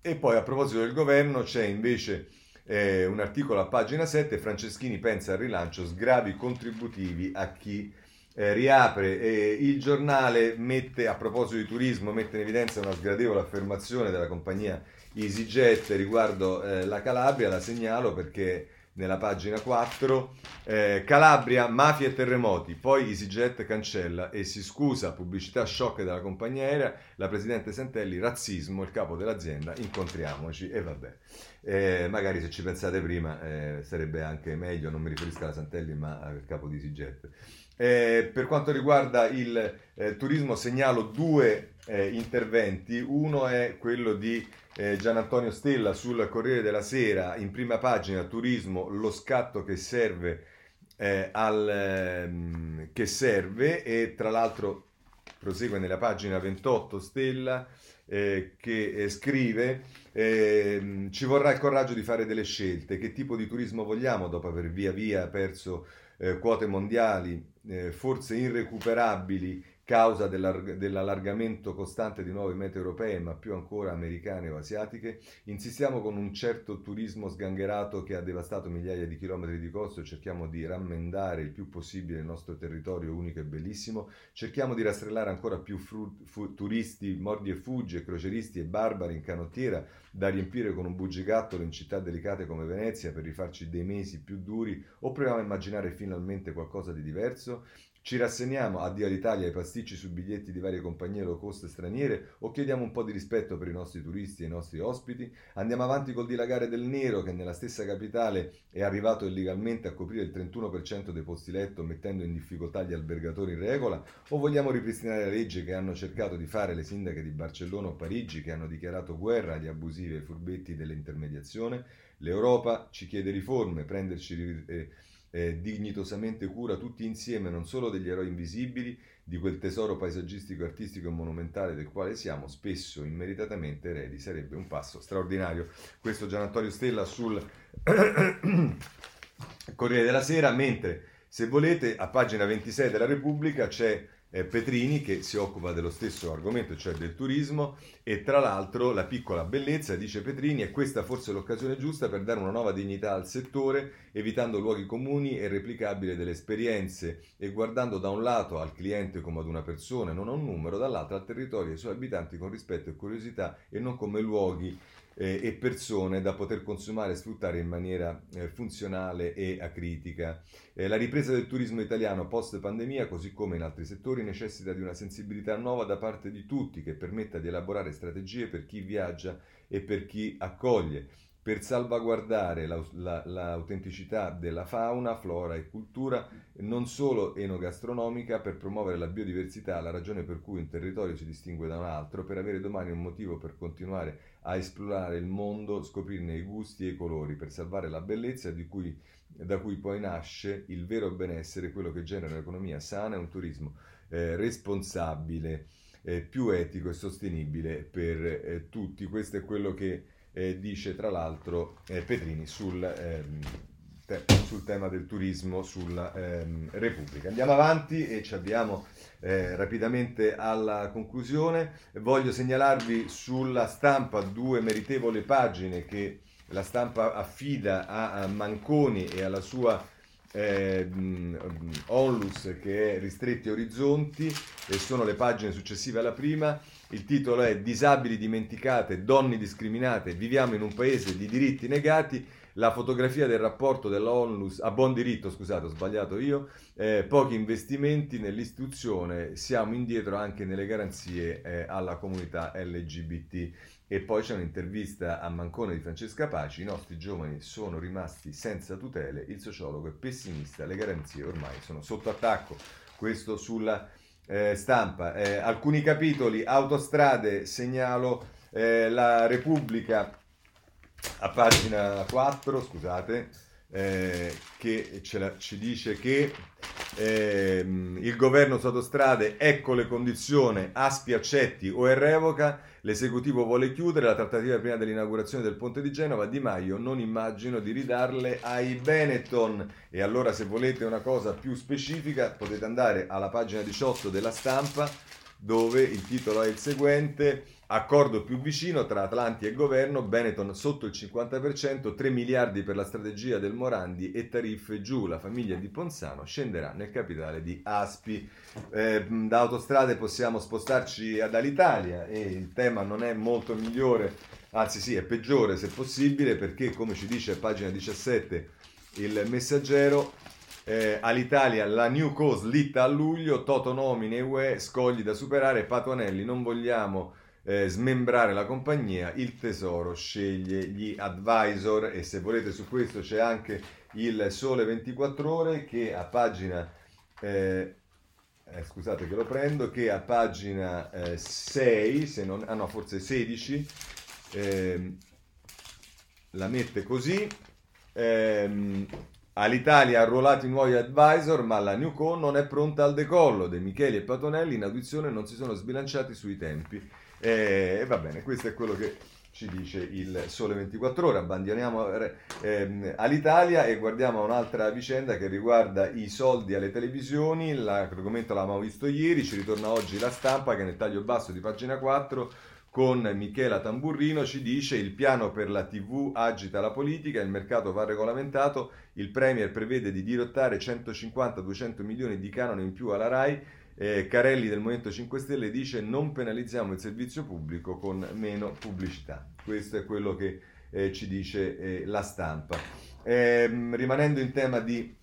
Speaker 1: E poi a proposito del governo c'è invece eh, un articolo a pagina 7, Franceschini pensa al rilancio, sgravi contributivi a chi eh, riapre e il giornale mette, a proposito di turismo, mette in evidenza una sgradevole affermazione della compagnia EasyJet riguardo eh, la Calabria, la segnalo perché nella pagina 4 eh, Calabria, mafia e terremoti, poi EasyJet cancella e si scusa, pubblicità shock della compagnia aerea, la presidente Santelli, razzismo, il capo dell'azienda, incontriamoci e vabbè. Eh, magari se ci pensate prima eh, sarebbe anche meglio, non mi riferisco alla Santelli ma al capo di EasyJet. Eh, per quanto riguarda il eh, turismo segnalo due eh, interventi, uno è quello di eh, Gian Antonio Stella sul Corriere della Sera, in prima pagina turismo, lo scatto che serve, eh, al, ehm, che serve e tra l'altro prosegue nella pagina 28 Stella eh, che scrive eh, ci vorrà il coraggio di fare delle scelte, che tipo di turismo vogliamo? Dopo aver via via perso eh, quote mondiali, eh, forse irrecuperabili causa dell'allargamento costante di nuove mete europee, ma più ancora americane o asiatiche, insistiamo con un certo turismo sgangherato che ha devastato migliaia di chilometri di costo, cerchiamo di rammendare il più possibile il nostro territorio unico e bellissimo, cerchiamo di rastrellare ancora più fru- fu- turisti mordi e fugge, croceristi e barbari in canottiera, da riempire con un bugigattolo in città delicate come Venezia per rifarci dei mesi più duri, o proviamo a immaginare finalmente qualcosa di diverso? Ci rassegniamo, addio all'Italia, ai pasticci su biglietti di varie compagnie low cost straniere o chiediamo un po' di rispetto per i nostri turisti e i nostri ospiti? Andiamo avanti col dilagare del nero che nella stessa capitale è arrivato illegalmente a coprire il 31% dei posti letto mettendo in difficoltà gli albergatori in regola? O vogliamo ripristinare la legge che hanno cercato di fare le sindache di Barcellona o Parigi che hanno dichiarato guerra agli abusivi e furbetti dell'intermediazione? L'Europa ci chiede riforme, prenderci... Eh, eh, dignitosamente cura tutti insieme non solo degli eroi invisibili, di quel tesoro paesaggistico, artistico e monumentale del quale siamo spesso immeritatamente eredi. Sarebbe un passo straordinario. Questo Gian Antonio Stella sul <coughs> Corriere della Sera, mentre se volete a pagina 26 della Repubblica c'è eh, Petrini che si occupa dello stesso argomento, cioè del turismo, e tra l'altro la piccola bellezza, dice Petrini, è questa forse l'occasione giusta per dare una nuova dignità al settore, evitando luoghi comuni e replicabili delle esperienze e guardando da un lato al cliente come ad una persona, non a un numero, dall'altro al territorio e ai suoi abitanti con rispetto e curiosità e non come luoghi eh, e persone da poter consumare e sfruttare in maniera eh, funzionale e acritica. Eh, la ripresa del turismo italiano post pandemia, così come in altri settori, necessita di una sensibilità nuova da parte di tutti che permetta di elaborare strategie per chi viaggia e per chi accoglie. Per salvaguardare la, la, l'autenticità della fauna, flora e cultura, non solo enogastronomica, per promuovere la biodiversità, la ragione per cui un territorio si distingue da un altro, per avere domani un motivo per continuare a esplorare il mondo, scoprirne i gusti e i colori, per salvare la bellezza cui, da cui poi nasce il vero benessere, quello che genera un'economia sana e un turismo eh, responsabile, eh, più etico e sostenibile per eh, tutti. Questo è quello che eh, dice tra l'altro eh, Petrini sul ehm, te- sul tema del turismo sulla ehm, Repubblica. Andiamo avanti e ci avviamo eh, rapidamente alla conclusione. Voglio segnalarvi sulla stampa due meritevoli pagine che la stampa affida a Manconi e alla sua eh, Onlus che è Ristretti Orizzonti e sono le pagine successive alla prima. Il titolo è Disabili dimenticate, donne discriminate, viviamo in un paese di diritti negati. La fotografia del rapporto dell'Onlus, a buon diritto, scusate, ho sbagliato io, eh, pochi investimenti nell'istruzione, siamo indietro anche nelle garanzie eh, alla comunità LGBT. E poi c'è un'intervista a Mancone di Francesca Paci, i nostri giovani sono rimasti senza tutele, il sociologo è pessimista, le garanzie ormai sono sotto attacco. Questo sulla eh, stampa. Eh, alcuni capitoli, autostrade, segnalo eh, la Repubblica a pagina 4, scusate, eh, che la, ci dice che ehm, il governo su autostrade, ecco le condizioni, Aspi accetti o è revoca, l'esecutivo vuole chiudere la trattativa prima dell'inaugurazione del ponte di Genova, Di Maio non immagino di ridarle ai Benetton. E allora se volete una cosa più specifica potete andare alla pagina 18 della stampa dove il titolo è il seguente Accordo più vicino tra Atlanti e governo, Benetton sotto il 50%, 3 miliardi per la strategia del Morandi e tariffe giù. La famiglia di Ponzano scenderà nel capitale di Aspi. Eh, da autostrade possiamo spostarci ad e il tema non è molto migliore, anzi sì, è peggiore se possibile perché come ci dice a pagina 17 il messaggero, eh, all'Italia la New Co slitta a luglio, Toto nomine UE, scogli da superare, Patonelli non vogliamo eh, smembrare la compagnia, il tesoro sceglie gli advisor e se volete su questo c'è anche il Sole 24 ore che a pagina eh, eh, scusate che lo prendo che a pagina 6 se non ah no forse 16 ehm, la mette così ehm, All'Italia ha arruolato i nuovi advisor, ma la Newco non è pronta al decollo. De Micheli e Patonelli in audizione non si sono sbilanciati sui tempi. E, va bene, questo è quello che ci dice il Sole 24 Ore. Abbandoniamo ehm, all'Italia e guardiamo un'altra vicenda che riguarda i soldi alle televisioni. L'argomento l'abbiamo visto ieri, ci ritorna oggi la stampa che nel taglio basso di pagina 4 con Michela Tamburrino ci dice il piano per la TV agita la politica, il mercato va regolamentato, il Premier prevede di dirottare 150-200 milioni di canone in più alla RAI eh, Carelli del Movimento 5 Stelle dice non penalizziamo il servizio pubblico con meno pubblicità. Questo è quello che eh, ci dice eh, la stampa. Ehm, rimanendo in tema di,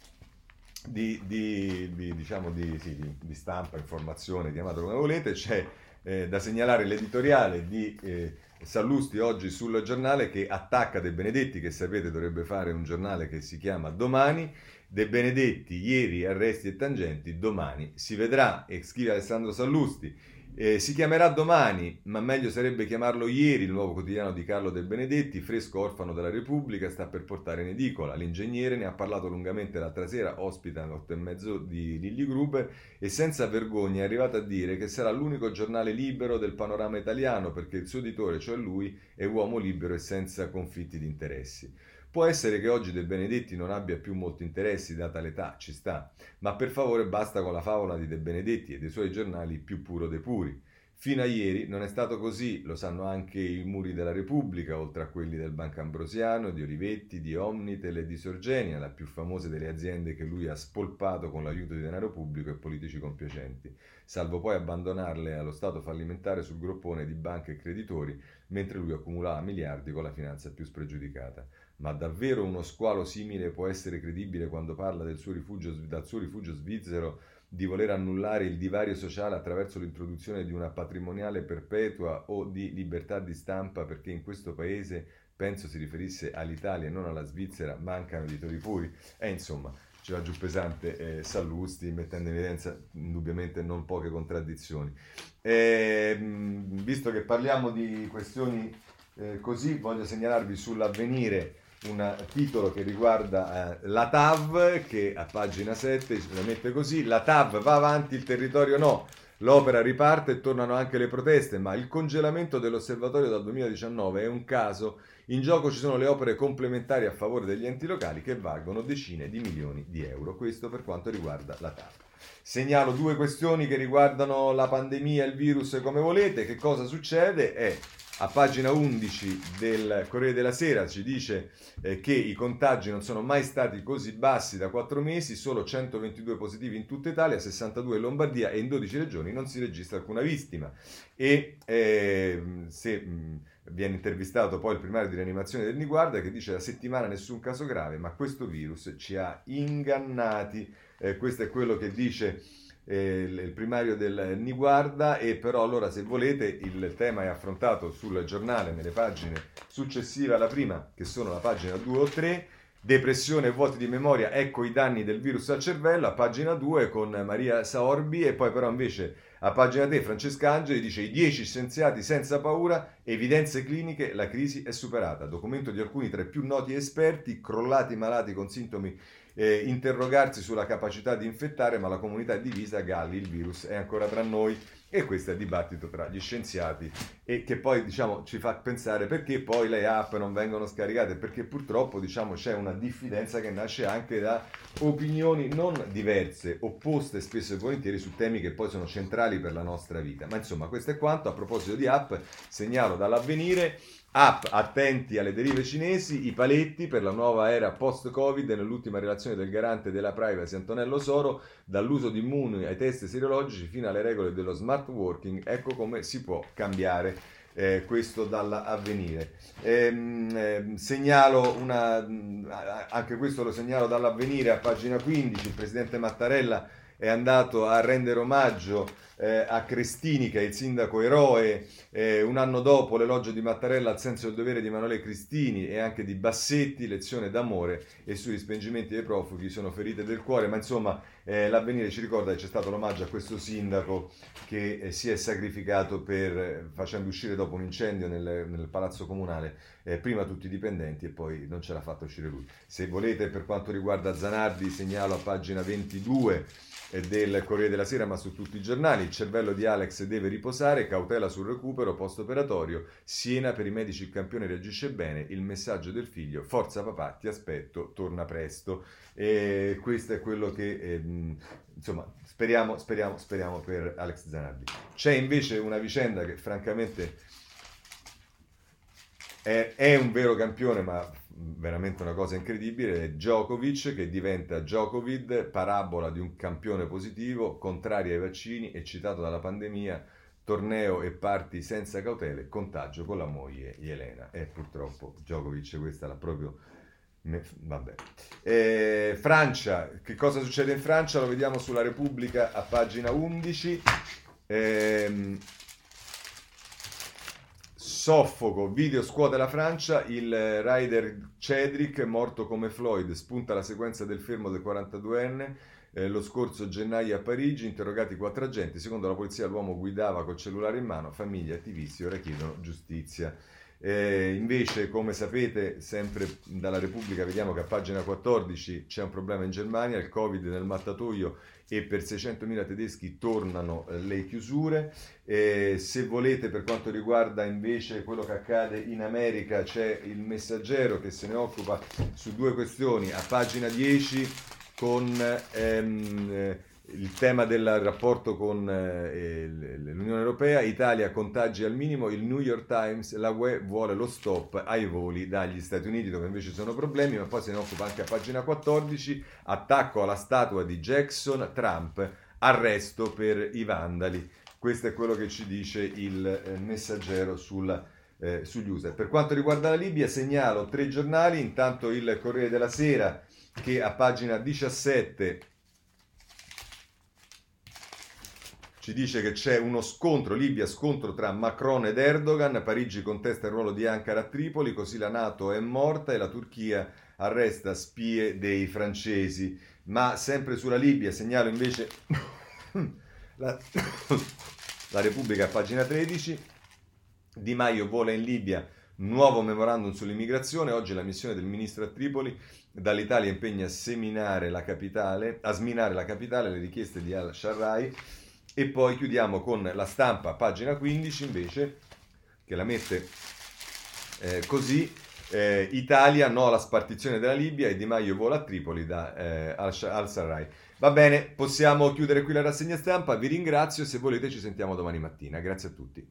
Speaker 1: di, di, di diciamo sì, di, stampa, informazione, chiamatelo come volete, c'è eh, da segnalare l'editoriale di eh, Sallusti oggi sul giornale che attacca De Benedetti, che sapete dovrebbe fare un giornale che si chiama Domani, De Benedetti, ieri arresti e tangenti, domani si vedrà, e scrive Alessandro Sallusti. Eh, si chiamerà domani, ma meglio sarebbe chiamarlo ieri, il nuovo quotidiano di Carlo De Benedetti, fresco orfano della Repubblica, sta per portare in edicola. L'ingegnere ne ha parlato lungamente l'altra sera, ospita alle otto e mezzo di Lilli Gruber, e senza vergogna è arrivato a dire che sarà l'unico giornale libero del panorama italiano, perché il suo editore, cioè lui, è uomo libero e senza conflitti di interessi. Può essere che oggi De Benedetti non abbia più molti interessi, data l'età, ci sta, ma per favore basta con la favola di De Benedetti e dei suoi giornali più puro dei puri. Fino a ieri non è stato così, lo sanno anche i muri della Repubblica, oltre a quelli del Banco Ambrosiano, di Olivetti, di Omnitel e di Sorgenia, la più famosa delle aziende che lui ha spolpato con l'aiuto di denaro pubblico e politici compiacenti, salvo poi abbandonarle allo stato fallimentare sul groppone di banche e creditori, mentre lui accumulava miliardi con la finanza più spregiudicata. Ma davvero uno squalo simile può essere credibile quando parla del suo rifugio, dal suo rifugio svizzero di voler annullare il divario sociale attraverso l'introduzione di una patrimoniale perpetua o di libertà di stampa perché in questo paese, penso si riferisse all'Italia e non alla Svizzera, mancano editori puri? E insomma, ce l'ha giù pesante eh, Sallusti, mettendo in evidenza indubbiamente non poche contraddizioni. E, visto che parliamo di questioni eh, così, voglio segnalarvi sull'avvenire un titolo che riguarda eh, la TAV che a pagina 7 la mette così, la TAV va avanti, il territorio no. L'opera riparte e tornano anche le proteste, ma il congelamento dell'osservatorio dal 2019 è un caso. In gioco ci sono le opere complementari a favore degli enti locali che valgono decine di milioni di euro. Questo per quanto riguarda la TAP. Segnalo due questioni che riguardano la pandemia il virus come volete. Che cosa succede? È a pagina 11 del Corriere della Sera ci dice eh, che i contagi non sono mai stati così bassi da 4 mesi, solo 122 positivi in tutta Italia, 62 in Lombardia e in 12 regioni non si registra alcuna vittima. E eh, se mh, viene intervistato poi il primario di rianimazione del Niguarda che dice da settimana nessun caso grave, ma questo virus ci ha ingannati. Eh, questo è quello che dice eh, il primario del Niguarda e però allora se volete il tema è affrontato sul giornale nelle pagine successive alla prima che sono la pagina 2 o 3 depressione e vuoti di memoria ecco i danni del virus al cervello a pagina 2 con Maria Saorbi e poi però invece a pagina 3 Francesca Angeli dice i 10 scienziati senza paura evidenze cliniche la crisi è superata. Documento di alcuni tra i più noti esperti crollati malati con sintomi eh, interrogarsi sulla capacità di infettare, ma la comunità è divisa, Galli, il virus è ancora tra noi e questo è il dibattito tra gli scienziati e che poi diciamo, ci fa pensare perché poi le app non vengono scaricate, perché purtroppo diciamo, c'è una diffidenza che nasce anche da opinioni non diverse, opposte spesso e volentieri su temi che poi sono centrali per la nostra vita. Ma insomma questo è quanto, a proposito di app segnalo dall'avvenire App, attenti alle derive cinesi, i paletti per la nuova era post-Covid nell'ultima relazione del garante della privacy Antonello Soro, dall'uso di immuni ai test serologici fino alle regole dello smart working, ecco come si può cambiare eh, questo dall'avvenire. Ehm, eh, segnalo una, anche questo lo segnalo dall'avvenire a pagina 15, il presidente Mattarella è andato a rendere omaggio eh, a Crestini, che è il sindaco eroe, eh, un anno dopo l'elogio di Mattarella al senso del dovere di Emanuele Cristini e anche di Bassetti, lezione d'amore e sui rispengimenti dei profughi sono ferite del cuore, ma insomma eh, l'avvenire ci ricorda che c'è stato l'omaggio a questo sindaco che eh, si è sacrificato per, eh, facendo uscire dopo un incendio nel, nel palazzo comunale, eh, prima tutti i dipendenti e poi non ce l'ha fatto uscire lui. Se volete per quanto riguarda Zanardi segnalo a pagina 22 del Corriere della Sera, ma su tutti i giornali. Il cervello di Alex deve riposare, cautela sul recupero post-operatorio. Siena per i medici il campione reagisce bene. Il messaggio del figlio: Forza papà, ti aspetto, torna presto. E questo è quello che eh, insomma speriamo, speriamo, speriamo per Alex Zanardi. C'è invece una vicenda che francamente è, è un vero campione, ma veramente una cosa incredibile, Djokovic che diventa Djokovic, parabola di un campione positivo, contrario ai vaccini, eccitato dalla pandemia, torneo e parti senza cautele, contagio con la moglie Elena. E purtroppo Djokovic questa l'ha proprio... Vabbè. Eh, Francia, che cosa succede in Francia? Lo vediamo sulla Repubblica a pagina 11. Eh, Soffoco, video scuote la Francia, il rider Cedric morto come Floyd, spunta la sequenza del fermo del 42enne eh, lo scorso gennaio a Parigi, interrogati quattro agenti, secondo la polizia l'uomo guidava col cellulare in mano, famiglie e attivisti ora chiedono giustizia. Eh, invece, come sapete, sempre dalla Repubblica vediamo che a pagina 14 c'è un problema in Germania, il Covid nel mattatoio e per 600.000 tedeschi tornano eh, le chiusure. Eh, se volete, per quanto riguarda invece quello che accade in America, c'è il messaggero che se ne occupa su due questioni a pagina 10 con ehm, il tema del rapporto con eh, l'Unione Europea, Italia contagi al minimo, il New York Times, la UE vuole lo stop ai voli dagli Stati Uniti dove invece sono problemi, ma poi se ne occupa anche a pagina 14, attacco alla statua di Jackson, Trump, arresto per i vandali. Questo è quello che ci dice il eh, messaggero sulla, eh, sugli user. Per quanto riguarda la Libia segnalo tre giornali, intanto il Corriere della Sera che a pagina 17 ci dice che c'è uno scontro, Libia, scontro tra Macron ed Erdogan, Parigi contesta il ruolo di Ankara a Tripoli, così la Nato è morta e la Turchia arresta spie dei francesi. Ma sempre sulla Libia segnalo invece <coughs> la, <coughs> la Repubblica a pagina 13, Di Maio vola in Libia, nuovo memorandum sull'immigrazione, oggi la missione del ministro a Tripoli, dall'Italia impegna a seminare la capitale, a sminare la capitale, le richieste di al-Sharrai E poi chiudiamo con la stampa, pagina 15 invece, che la mette eh, così. Eh, Italia no alla spartizione della Libia e Di Maio vola a Tripoli da eh, al-Sarraj. Va bene, possiamo chiudere qui la rassegna stampa. Vi ringrazio. Se volete, ci sentiamo domani mattina. Grazie a tutti.